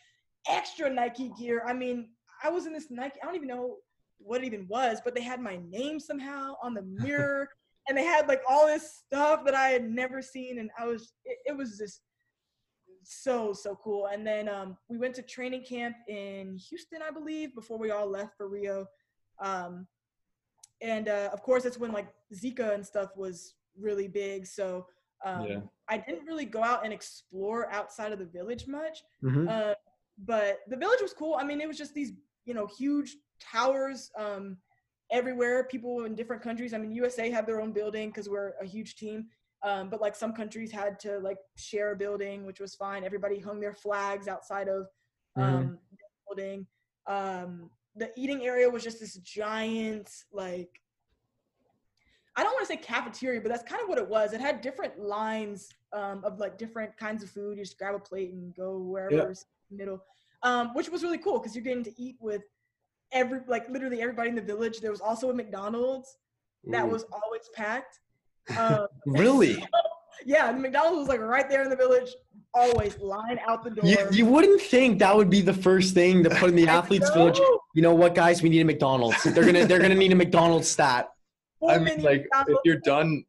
extra Nike gear. I mean, I was in this Nike, I don't even know what it even was, but they had my name somehow on the mirror and they had like all this stuff that I had never seen. And I was, it, it was just so, so cool. And then um, we went to training camp in Houston, I believe, before we all left for Rio. Um, and uh, of course, that's when like Zika and stuff was really big. So um, yeah. I didn't really go out and explore outside of the village much. Mm-hmm. Uh, but the village was cool. I mean, it was just these, you know, huge towers um, everywhere. People in different countries. I mean, USA had their own building because we're a huge team. Um, but like some countries had to like share a building, which was fine. Everybody hung their flags outside of mm-hmm. um, mm-hmm. the building. Um, the eating area was just this giant like I don't want to say cafeteria, but that's kind of what it was. It had different lines um, of like different kinds of food. You just grab a plate and go wherever's yeah. middle, um, which was really cool because you're getting to eat with every like literally everybody in the village. There was also a McDonald's that was always packed. Um, really? So, Yeah, the McDonald's was like right there in the village. Always line out the door. You, you wouldn't think that would be the first thing to put in the athletes know. village. You know what, guys? We need a McDonald's. They're gonna they're gonna need a McDonald's stat. Four I mean, menu like if you're done,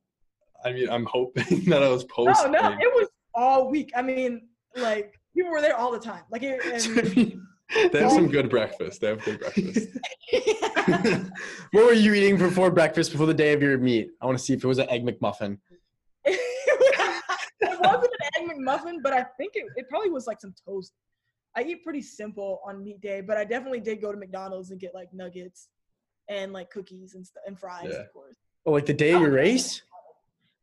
I mean, I'm hoping that I was posting. No, no, it was all week. I mean, like people were there all the time. Like it, and, They have some good breakfast. They have good breakfast. what were you eating before breakfast before the day of your meet? I want to see if it was an egg McMuffin. it wasn't an egg McMuffin, but I think it, it probably was like some toast. I eat pretty simple on meet day, but I definitely did go to McDonald's and get like nuggets and like cookies and stuff and fries, Yeah. of course. Oh, like the day of your oh, race?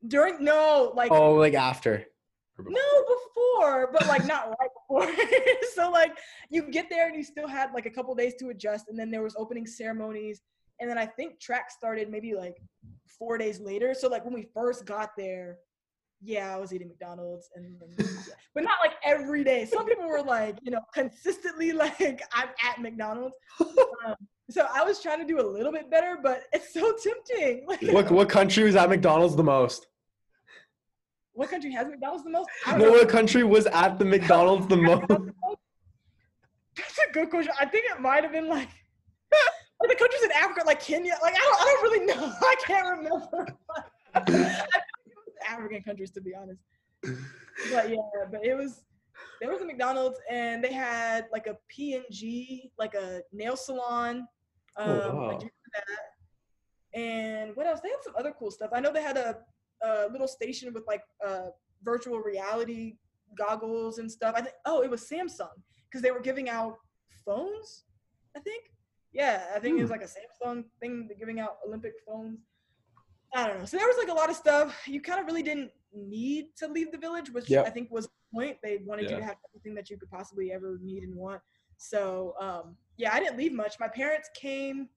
During no, like Oh, like after. No before, but like not right before. so like you get there and you still had like a couple days to adjust, and then there was opening ceremonies, and then I think track started maybe like four days later. So like when we first got there, yeah, I was eating McDonald's, and but not like every day. Some people were like, you know, consistently like I'm at McDonald's. Um, so I was trying to do a little bit better, but it's so tempting. Like, What what country was at McDonald's the most? What country has McDonald's the most? I No, know. what country was at the McDonald's the most? That's a good question. I think it might have been like, like the countries in Africa, like Kenya. Like I don't, I don't really know. I can't remember. I think it was African countries, to be honest. But yeah, but it was there was a McDonald's and they had like a P and G, like a nail salon. Um, Oh, wow. And what else? They had some other cool stuff. I know they had a, a little station with like uh, virtual reality goggles and stuff. I think. Oh, it was Samsung because they were giving out phones. I think. Yeah, I think it was like a Samsung thing, they're giving out Olympic phones. I don't know. So there was like a lot of stuff. You kind of really didn't need to leave the village, which Yep. I think was the point. They wanted you to have everything that you could possibly ever need and want. So um, yeah, I didn't leave much. My parents came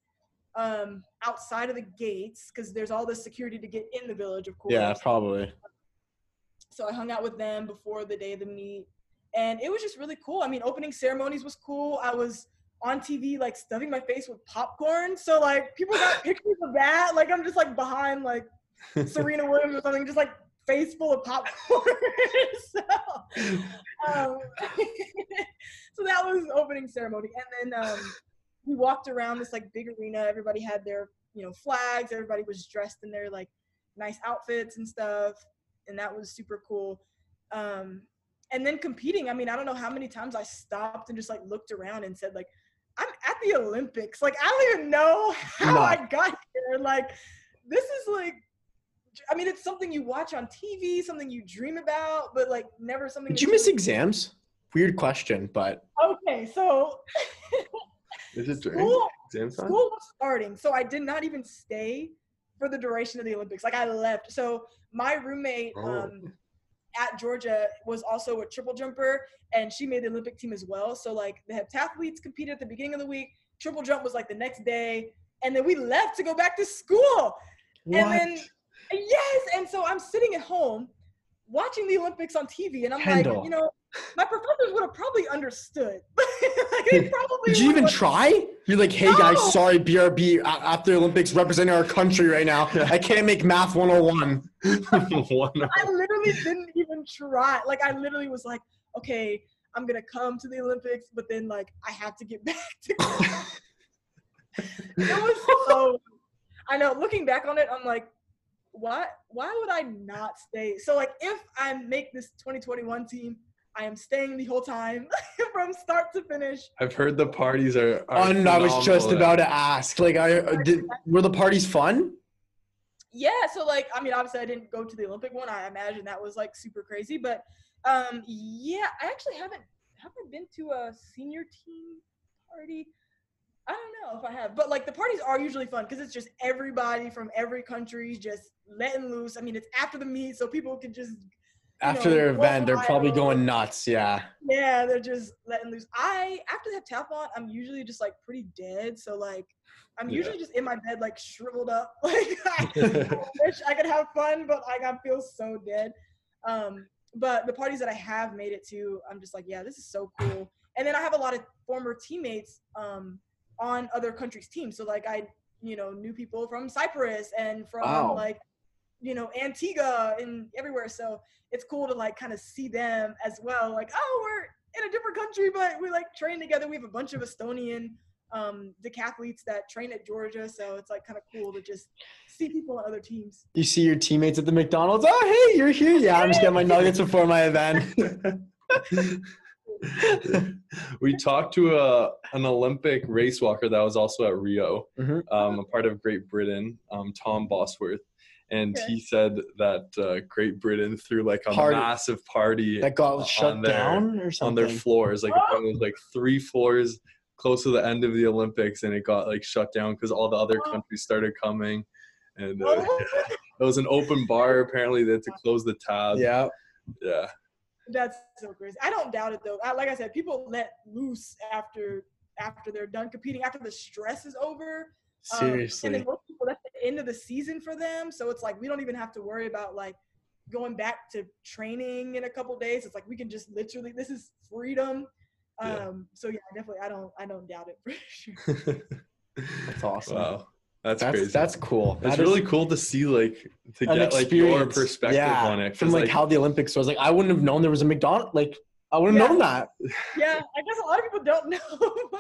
um, outside of the gates because there's all this security to get in the village, of course. Yeah, probably. So I hung out with them before the day of the meet, and it was just really cool. I mean, opening ceremonies was cool. I was on TV like stuffing my face with popcorn, so like people got pictures of that. Like I'm just like behind like Serena Williams or something, just like face full of popcorn. so, um, so that was opening ceremony, and then um, we walked around this like big arena. Everybody had their you know flags. Everybody was dressed in their like nice outfits and stuff, and that was super cool. Um, and then competing. I mean, I don't know how many times I stopped and just like looked around and said like, "I'm at the Olympics." Like I don't even know how No. I got here. Like this is like. I mean, it's something you watch on TV, something you dream about, but like never something. Did you miss exams? Weird question, but Okay, so Is it during school, exam time? school was starting, so I did not even stay for the duration of the Olympics. Like I left. So my roommate Oh. um, at Georgia was also a triple jumper, and she made the Olympic team as well. So like the heptathletes competed at the beginning of the week. Triple jump was like the next day, and then we left to go back to school. And then yes, and so I'm sitting at home watching the Olympics on TV, and I'm Kendell. like, you know, my professors would have probably understood. like, they probably Did you even try? You're like, hey guys, sorry, BRB a- after the Olympics representing our country right now. I can't make math 101. One I literally didn't even try. Like I literally was like, okay, I'm gonna come to the Olympics, but then like I have to get back to it was so I know looking back on it, I'm like, why why would I not stay? So like if I make this 2021 team, I am staying the whole time from start to finish. I've heard the parties are. are And I was just about to ask, like, I uh, did, were the parties fun? yeah so like i mean obviously i didn't go to the olympic one i imagine that was like super crazy but um yeah i actually haven't haven't been to a senior team party i don't know if i have but like the parties are usually fun because it's just everybody from every country just letting loose i mean it's after the meet so people can just After know, their event, they're probably going nuts. Yeah. yeah they're just letting loose i after the heptathlon i'm usually just like pretty dead so like i'm Yeah. usually just in my bed like shriveled up like I wish I could have fun, but like I feel so dead. Um, but the parties that I have made it to, I'm just like, yeah, this is so cool. And then I have a lot of former teammates um, on other countries' teams. So like I, you know, knew people from Cyprus and from Wow. like, you know Antigua and everywhere. So it's cool to like kind of see them as well. Like oh, we're in a different country, but we like train together. We have a bunch of Estonian um, decathletes that train at Georgia, so it's like kind of cool to just see people on other teams. You see your teammates at the McDonald's. Oh, hey, you're here. Yeah, I'm just getting my nuggets before my event. we talked to a an Olympic race walker that was also at Rio, Mhm. um, a part of Great Britain, um, Tom Bosworth, and Okay. he said that uh, Great Britain threw like a Party. massive party that got on shut their- down or something on their floors. Like it was like three floors close to the end of the Olympics, and it got like shut down because all the other countries started coming, and uh, it was an open bar. Apparently, they had to close the tab. yeah. yeah. That's so crazy. I don't doubt it though. I, like I said, people let loose after after they're done competing, after the stress is over. Um, and Seriously. then most people, that's the end of the season for them. So it's like we don't even have to worry about like going back to training in a couple days. It's like we can just literally this is freedom. Yeah. Um so yeah, definitely I don't I don't doubt it for sure. That's awesome. wow, that's, That's crazy. that's cool. it's That is really cool to see like to get like your perspective yeah, on it. From like, how the Olympics was. Like I wouldn't have known there was a McDonald's. Like I wouldn't have Yeah. known that. yeah, I guess a lot of people don't know.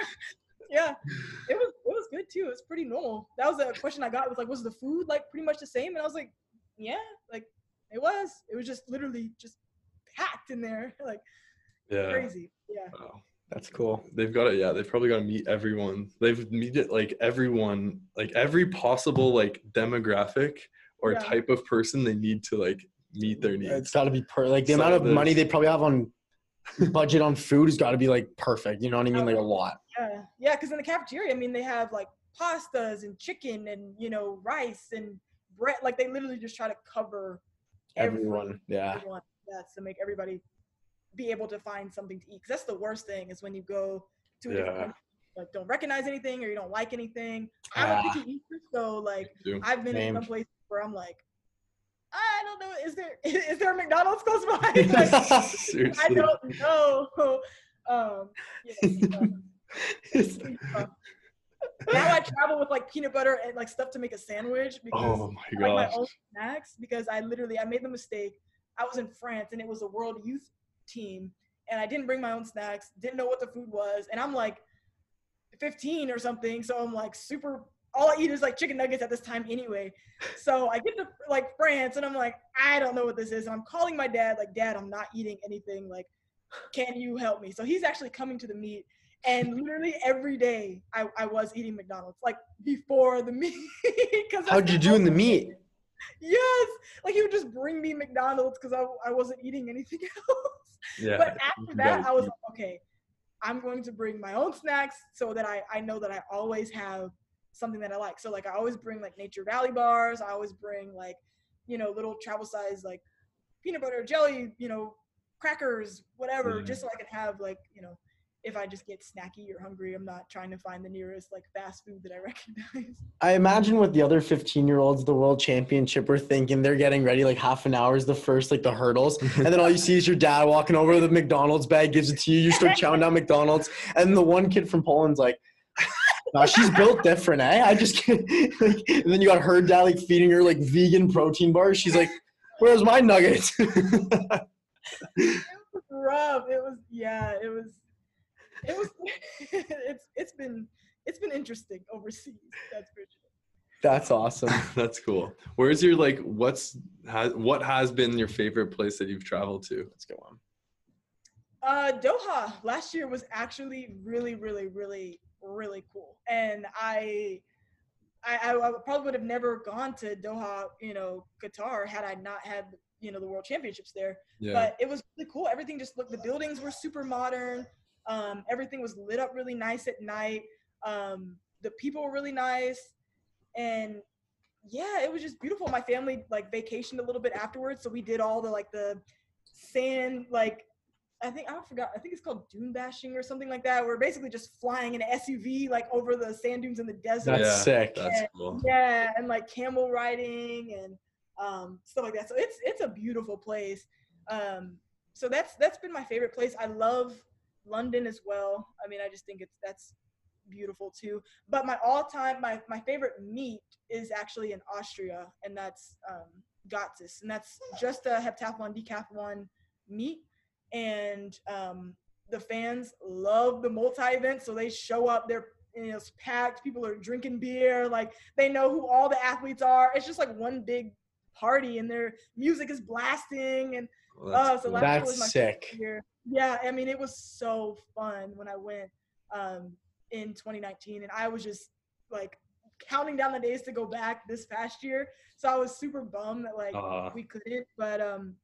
yeah. It was it was good too. It was pretty normal. That was a question I got was like, was the food like pretty much the same? And I was like, Yeah, like it was. It was just literally just packed in there. Like yeah. crazy. Yeah. Wow. That's cool. They've got it. Yeah, they've probably got to meet everyone. They've meet it like everyone, like every possible like demographic or Yeah. type of person they need to like meet their needs. It's got to be per like the So amount of there's- money they probably have on budget on food has got to be like perfect. You know what I mean? Like a lot. Yeah. Yeah, because in the cafeteria, I mean they have like pastas and chicken and you know, rice and bread. Like they literally just try to cover Everyone. Yeah. everyone. That's to make everybody be able to find something to eat. Because that's the worst thing is when you go to a different country, like don't recognize anything or you don't like anything. I'm a Ah. picky eater, so like. I've been Same. in some places where I'm like, I don't know, is there is there a McDonald's close by? Like, I don't know. Um, yeah, uh, now I travel with like peanut butter and like stuff to make a sandwich because Oh my I like my own snacks because I literally I made the mistake. I was in France and it was a world youth team and I didn't bring my own snacks, didn't know what the food was, and I'm like 15 or something, so I'm like super all I eat is like chicken nuggets at this time anyway. So I get to like France and I'm like, I don't know what this is. And I'm calling my dad, like, Dad, I'm not eating anything. Like, can you help me? So he's actually coming to the meet. And literally every day I, I was eating McDonald's, like before the meet. Cause How'd you do in the meet? Yes. Like he would just bring me McDonald's because I, I wasn't eating anything else. Yeah. But after that, I was like, okay, I'm going to bring my own snacks so that I, I know that I always have something that I like. So like I always bring like Nature Valley bars. I always bring like, you know, little travel size like peanut butter, jelly, you know, crackers, whatever, Yeah. just so I can have like, you know, if I just get snacky or hungry, I'm not trying to find the nearest like fast food that I recognize. I imagine what the other 15 year olds, the world championship, are thinking. They're getting ready like half an hour is the first, like the hurdles. And then all you see is your dad walking over with a McDonald's bag, gives it to you. You start chowing down McDonald's. And the one kid from Poland's like, nah, she's built different, eh? I just can't. Like, and then you got her dad like feeding her like vegan protein bars. She's like, where's my nuggets? it was rough. It was yeah. It was. It was. it's it's been it's been interesting overseas. That's for sure. That's awesome. That's cool. Where's your like? What's has what has been your favorite place that you've traveled to? Let's go on. Uh, Doha last year was actually really, really, really, really cool, and I, I, I probably would have never gone to Doha, you know, Qatar, had I not had you know the World Championships there. Yeah. But it was really cool. Everything just looked. The buildings were super modern. Um, everything was lit up really nice at night. Um, the people were really nice, and yeah, it was just beautiful. My family like vacationed a little bit afterwards, so we did all the like the sand like I think I forgot. I think it's called dune bashing or something like that. We're basically just flying in an SUV like over the sand dunes in the desert. That's yeah, sick. That's cool. Yeah, and like camel riding and um, stuff like that. So it's it's a beautiful place. Um, so that's that's been my favorite place. I love London as well. I mean, I just think it's that's beautiful too. But my all-time, my my favorite meet is actually in Austria, and that's um, Götzis, and that's just a heptathlon decathlon meet, and um, the fans love the multi-event, so they show up. They're you know, it's packed. People are drinking beer. Like they know who all the athletes are. It's just like one big party, and their music is blasting. And Well, that's oh, so cool. last year was my sick. year. Yeah, I mean, it was so fun when I went um, in 2019, and I was just like counting down the days to go back this past year. So I was super bummed that like Uh, we couldn't, but um,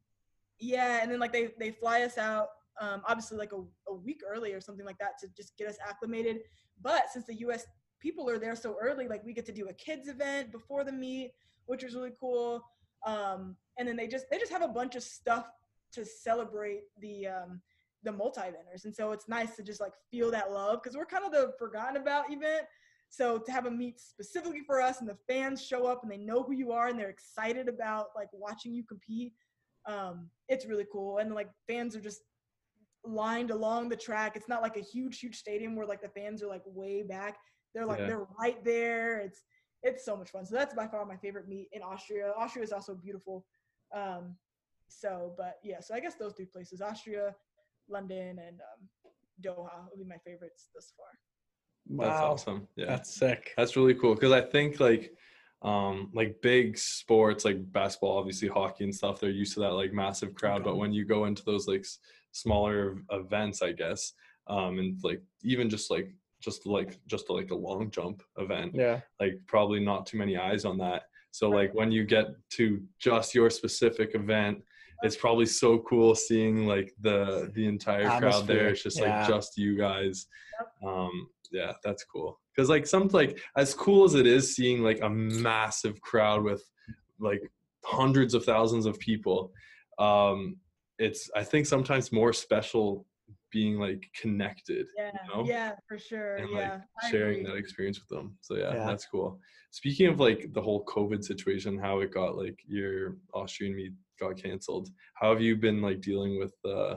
yeah, and then like they they fly us out, um, obviously like a, a week early or something like that to just get us acclimated. But since the U.S. people are there so early, like we get to do a kids event before the meet, which was really cool. Um, and then they just they just have a bunch of stuff to celebrate the um, the multi eventers, and so it's nice to just like feel that love because we're kind of the forgotten about event. So to have a meet specifically for us and the fans show up and they know who you are and they're excited about like watching you compete, um, it's really cool. And like fans are just lined along the track. It's not like a huge, huge stadium where like the fans are like way back. They're like Yeah. they're right there. It's it's so much fun. So that's by far my favorite meet in Austria. Austria is also beautiful. Um, so, but yeah, so I guess those three places: Austria, London, and um, Doha would be my favorites thus far. That's Wow. awesome. Yeah. That's sick. That's really cool because I think like um like big sports like basketball obviously hockey and stuff they're used to that like massive crowd but when you go into those like s- smaller events I guess um and like even just like just like just like a long jump event. Yeah. like probably not too many eyes on that. So like when you get to just your specific event it's probably so cool seeing like the the entire crowd there. It's just yeah. like just you guys. Um yeah that's cool. Because like some like as cool as it is seeing like a massive crowd with like hundreds of thousands of people um it's i think sometimes more special being like connected Yeah, know? yeah, for sure. and like yeah, I sharing agree. that experience with them. So yeah, Yeah. that's cool. Speaking of like the whole COVID situation, how it got like your Austrian meet got canceled. How have you been like dealing with uh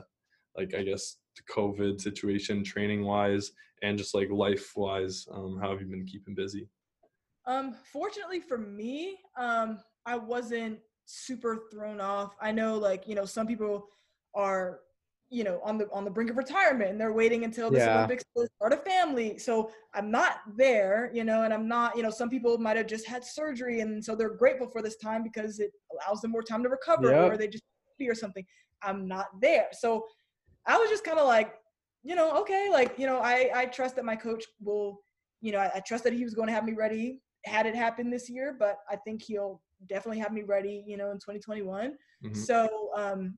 like I guess the COVID situation training wise and just like life wise? Um, how have you been keeping busy? Um, fortunately for me, um, I wasn't super thrown off. I know, like you know, some people are, you know, on the on the brink of retirement and they're waiting until this Yeah. Olympics to start a family. So I'm not there, you know, and I'm not, you know, some people might have just had surgery and so they're grateful for this time because it allows them more time to recover Yep. or they just be or something. I'm not there, so I was just kind of like, you know, okay, like you know, I I trust that my coach will you know, I, I trust that he was going to have me ready had it happen this year, but I think he'll definitely have me ready, you know, in 2021. Mhm. So um,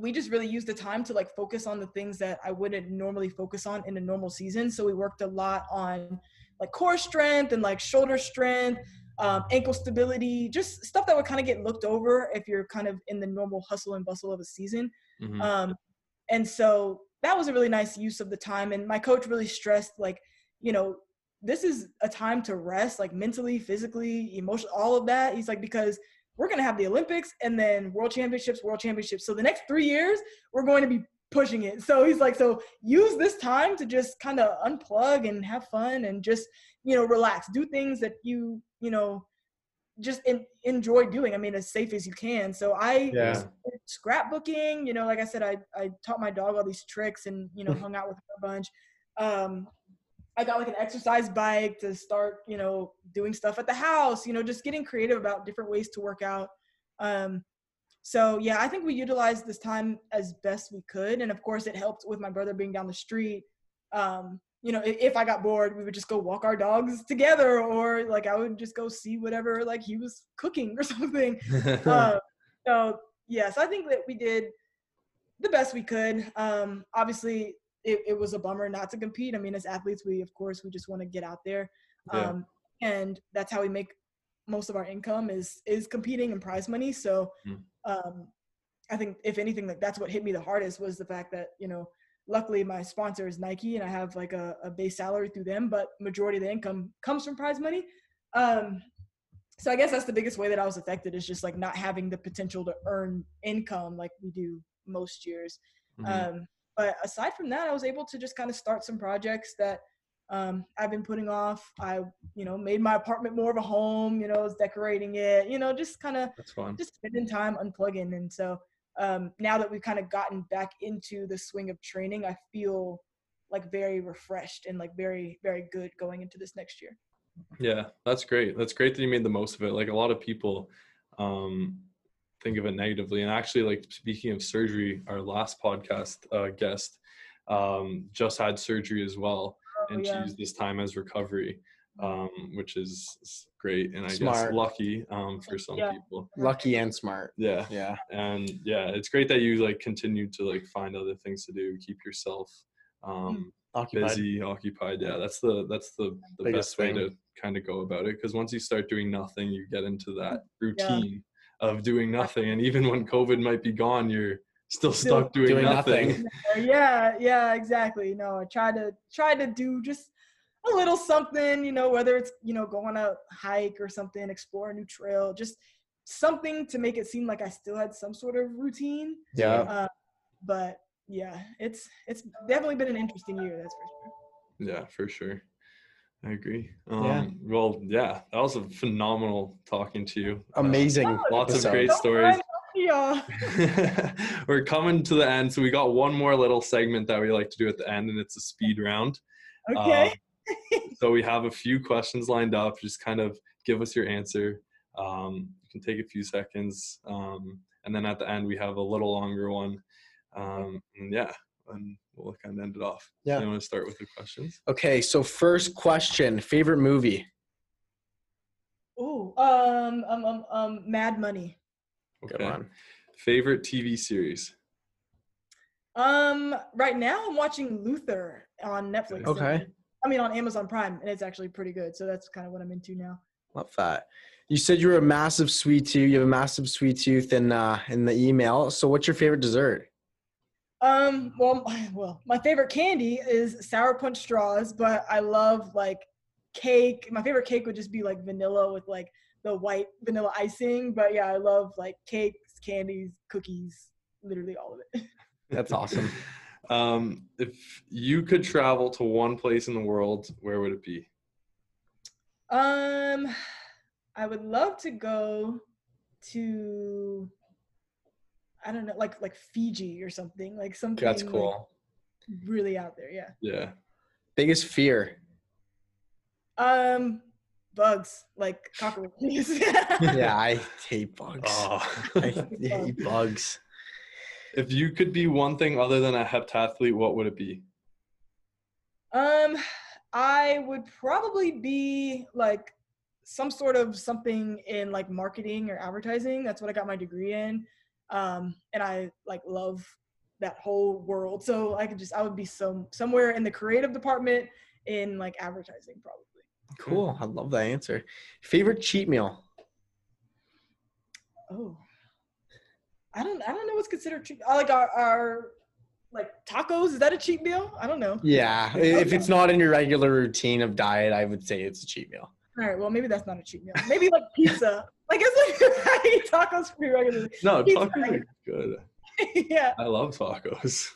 we just really used the time to like focus on the things that I wouldn't normally focus on in a normal season. So we worked a lot on like core strength and like shoulder strength, um, ankle stability, just stuff that would kind of get looked over if you're kind of in the normal hustle and bustle of a season. Mhm. Um, and so that was a really nice use of the time. And my coach really stressed, like, you know, this is a time to rest, like mentally, physically, emotionally, all of that. He's like, because we're going to have the Olympics and then world championships, world championships. So the next three years, we're going to be pushing it. So he's like, so use this time to just kind of unplug and have fun and just, you know, relax, do things that you, you know, just in, enjoy doing. I mean, as safe as you can. So I Yeah. scrapbooking you know like i said i i taught my dog all these tricks and you know hung out with her a bunch um i got like an exercise bike to start you know doing stuff at the house you know just getting creative about different ways to work out. Um so yeah i think we utilized this time as best we could and of course it helped with my brother being down the street. Um you know if, if i got bored we would just go walk our dogs together or like i would just go see whatever like he was cooking or something. Uh, so yes, I think that we did the best we could. Um, obviously, it, it was a bummer not to compete. I mean, as athletes, we of course we just want to get out there, Yeah. um, and that's how we make most of our income is is competing and prize money. So, Mm. um, I think if anything, like that's what hit me the hardest was the fact that you know, luckily my sponsor is Nike, and I have like a, a base salary through them, but majority of the income comes from prize money. Um, so I guess that's the biggest way that I was affected is just like not having the potential to earn income like we do most years. Mhm. Um, but aside from that, I was able to just kind of start some projects that um, I've been putting off. I, you know, made my apartment more of a home. You know, was decorating it. You know, just kind of just spending time unplugging. And so um, now that we've kind of gotten back into the swing of training, I feel like very refreshed and like very very good going into this next year. Yeah, that's great. That's great that you made the most of it. Like a lot of people um, think of it negatively. And actually, like speaking of surgery, our last podcast uh, guest um, just had surgery as well, Oh, and yeah. she used this time as recovery, um, which is is great. And I guess lucky um, for some Yeah. people. Lucky and smart. Yeah, Yeah. and yeah, it's great that you like continue to like find other things to do, keep yourself um, Occupied. busy, occupied. Yeah, that's the that's the, the Biggest best way thing. to kind of go about it. Because once you start doing nothing, you get into that routine of doing nothing. And even when COVID might be gone, you're still Still stuck doing, doing nothing. nothing. yeah yeah exactly no i try to try to do just a little something you know whether it's you know go on a hike or something explore a new trail just something to make it seem like i still had some sort of routine Yeah. uh, but yeah it's it's definitely been an interesting year that's for sure Yeah, for sure. I agree. Um, Yeah. Well, yeah, that was a phenomenal talking to you. Uh, Amazing. lots of great stories. mind y'all. We're coming to the end, so we got one more little segment that we like to do at the end, and it's a speed round. okay Um, so we have a few questions lined up. Just kind of give us your answer. Um, you can take a few seconds, um, and then at the end we have a little longer one. Um, and yeah, and we'll kind of end it off. Yeah. You want to start with the questions? Okay, so first question, favorite movie? Ooh, um, um, um, um, Mad Money. Good Okay. one. Favorite TV series? Um, right now I'm watching Luther on Netflix. Okay. I mean on Amazon Prime, and it's actually pretty good. So that's kind of what I'm into now. Love that. You said you were a massive sweet tooth. You have a massive sweet tooth in uh, in the email. So what's your favorite dessert? Um, well, well, my favorite candy is sour punch straws, but I love like cake. My favorite cake would just be like vanilla with like the white vanilla icing. But yeah, I love like cakes, candies, cookies, literally all of it. That's awesome. Um, if you could travel to one place in the world, where would it be? Um, I would love to go to I don't know, like like Fiji or something, like something That's like, cool. really out there. Yeah. Yeah. Biggest fear? Um, bugs like cockroaches. Yeah, I hate bugs. Oh. I hate bugs. if you could be one thing other than a heptathlete, what would it be? Um, I would probably be like some sort of something in like marketing or advertising. That's what I got my degree in. Um, and I like love that whole world. So I could just I would be some somewhere in the creative department in like advertising probably. Cool. I love that answer. Favorite cheat meal? Oh. I don't I don't know what's considered cheap. I like our our like tacos, is that a cheat meal? I don't know. Yeah, if it's not in your regular routine of diet, I would say it's a cheat meal. All right, well maybe that's not a cheat meal. Maybe like pizza. Like it's like I eat tacos pretty regularly. No, Pizza. tacos are good. yeah, I love tacos.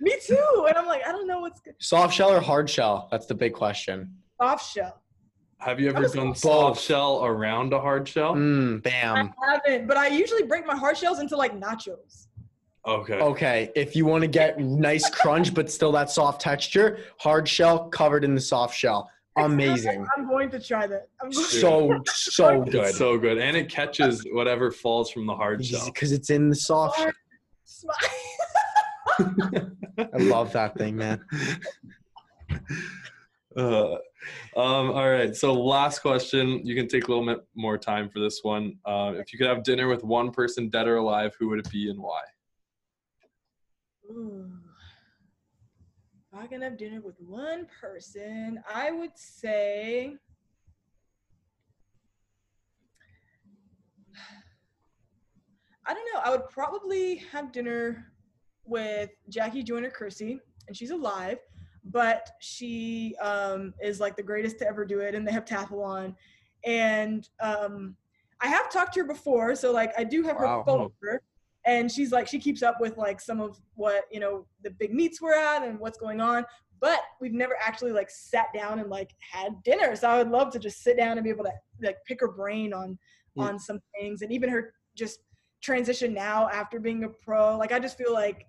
me too. And I'm like, I don't know what's good. Soft shell or hard shell? That's the big question. Soft shell. Have you ever done both. soft shell around a hard shell? Mm, I bam. haven't, but I usually break my hard shells into like nachos. Okay. Okay, if you want to get nice crunch but still that soft texture, hard shell covered in the soft shell. Amazing. I'm going to try that. I'm going So so It's good. so good. And it catches whatever falls from the hard shell. Because it's in the soft shell. to. I love that thing, man. Uh, um, all right. So last question. You can take a little bit more time for this one. Uh, if you could have dinner with one person, dead or alive, who would it be and why? Ooh. If I can have dinner with one person, I would say. I don't know. I would probably have dinner with Jackie Joyner-Kersee, and she's alive, but she um, is like the greatest to ever do it in the heptathlon. And um, I have talked to her before, so like I do have her phone number and she's like she keeps up with like some of what you know the big meets we're at and what's going on but we've never actually like sat down and like had dinner. So I would love to just sit down and be able to like pick her brain on Yeah. on some things, and even her just transition now after being a pro. Like I just feel like,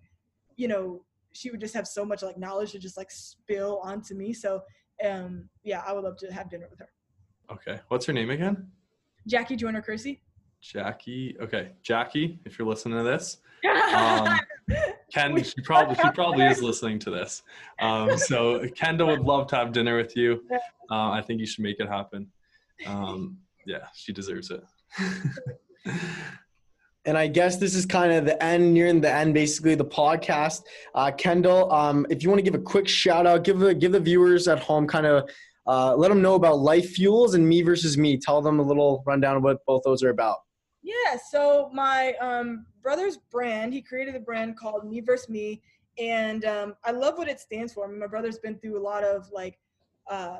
you know, she would just have so much like knowledge to just like spill onto me. So um yeah, I would love to have dinner with her. Okay. What's her name again? Jackie Joyner-Kersee. Jackie. Okay, Jackie. If you're listening to this, um, Ken, she probably she probably is listening to this. Um, so Kendell would love to have dinner with you. Uh, I think you should make it happen. Um, yeah, she deserves it. And I guess this is kind of the end, nearing the end, basically the podcast. Uh, Kendell, um, if you want to give a quick shout out, give the give the viewers at home kind of uh, let them know about Life Fuels and Me versus Me. Tell them a little rundown of what both those are about. Yeah, so my um, brother's brand, he created a brand called Me vs. Me, and um, I love what it stands for. I mean, my brother's been through a lot of like uh,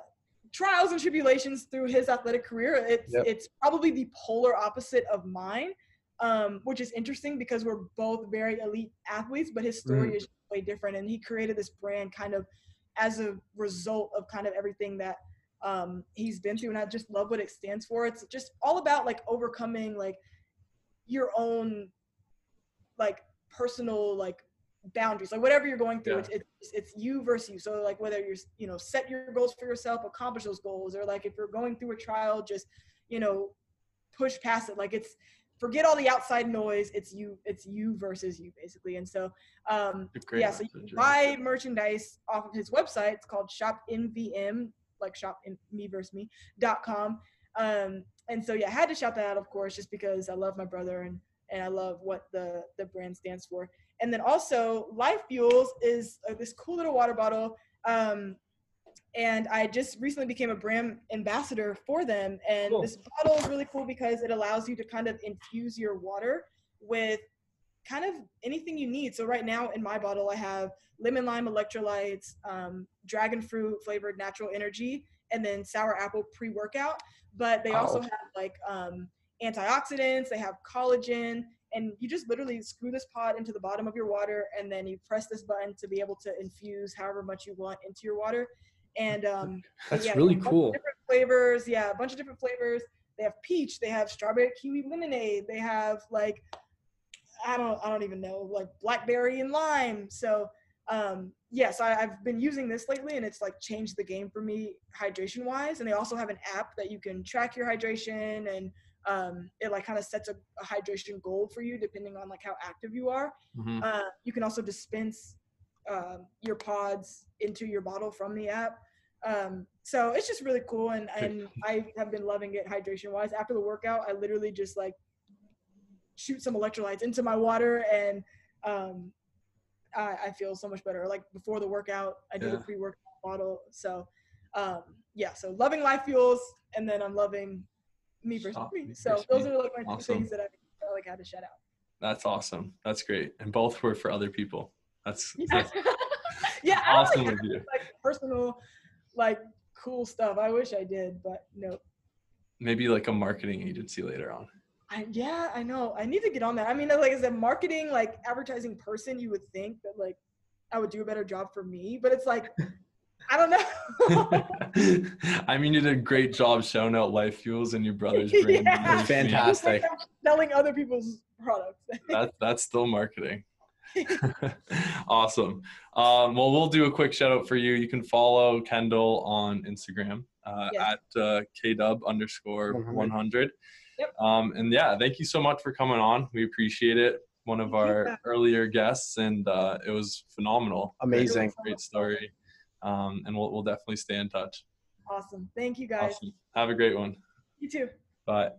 trials and tribulations through his athletic career. It's Yep. it's probably the polar opposite of mine, um, which is interesting because we're both very elite athletes, but his story is way different. And he created this brand kind of as a result of kind of everything that um, he's been through, and I just love what it stands for. It's just all about like overcoming like your own like personal like boundaries like whatever you're going through Yeah. it's, it's it's you versus you. So like whether you're you know set your goals for yourself accomplish those goals or like if you're going through a trial just you know push past it. Like it's forget all the outside noise. It's you it's you versus you basically. And so um yeah so you can buy merchandise off of his website. It's called shop mvm like shop in me versus me dot com. Um and so yeah i had to shout that out of course just because i love my brother and and i love what the the brand stands for. And then also life fuels is uh, this cool little water bottle um and i just recently became a brand ambassador for them. And Cool. this bottle is really cool because it allows you to kind of infuse your water with kind of anything you need. So right now in my bottle i have lemon lime electrolytes um, dragon fruit flavored natural energy and then sour apple pre-workout but they also have like um, antioxidants they have collagen and you just literally screw this pod into the bottom of your water and then you press this button to be able to infuse however much you want into your water. And um That's yeah, really a bunch of cool. different flavors yeah a bunch of different flavors. They have peach they have strawberry kiwi lemonade they have like i don't i don't even know like blackberry and lime. So um yes I, i've been using this lately and it's like changed the game for me hydration wise and they also have an app that you can track your hydration and um, it like kind of sets a, a hydration goal for you depending on like how active you are Mhm. uh, you can also dispense um, your pods into your bottle from the app. Um, so it's just really cool, and and I have been loving it hydration wise. After the workout, I literally just like shoot some electrolytes into my water, and um, I, I feel so much better. Like before the workout, I do Yeah. the pre workout bottle. So um, yeah, so loving life fuels, and then I'm loving me versus Stop me. So those Me. are like my two Awesome. things that I felt like I had to shout out. That's awesome. That's great. And both were for other people. That's, Yeah, that's yeah awesome like of you. like personal, like cool stuff. I wish I did, but no. Maybe like a marketing agency later on. I yeah, I know. I need to get on that. I mean, like as a marketing, like advertising person, you would think that like I would do a better job for me, but it's like I don't know. I mean, you did a great job showing out Life Fuels and your brother's brand. Yeah. Versus Fantastic. Like selling other people's products. That, that's still marketing. awesome. Um, well, we'll do a quick shout out for you. You can follow Kendell on Instagram uh, Yes. at uh, kdub underscore 100. 100. Yep. Um, and yeah, thank you so much for coming on. We appreciate it. One of Thank you. our earlier guests, and uh, it was phenomenal. Amazing. Great story. Um, and we'll, we'll definitely stay in touch. awesome. Thank you guys. Awesome. Have a great one. You too. Bye.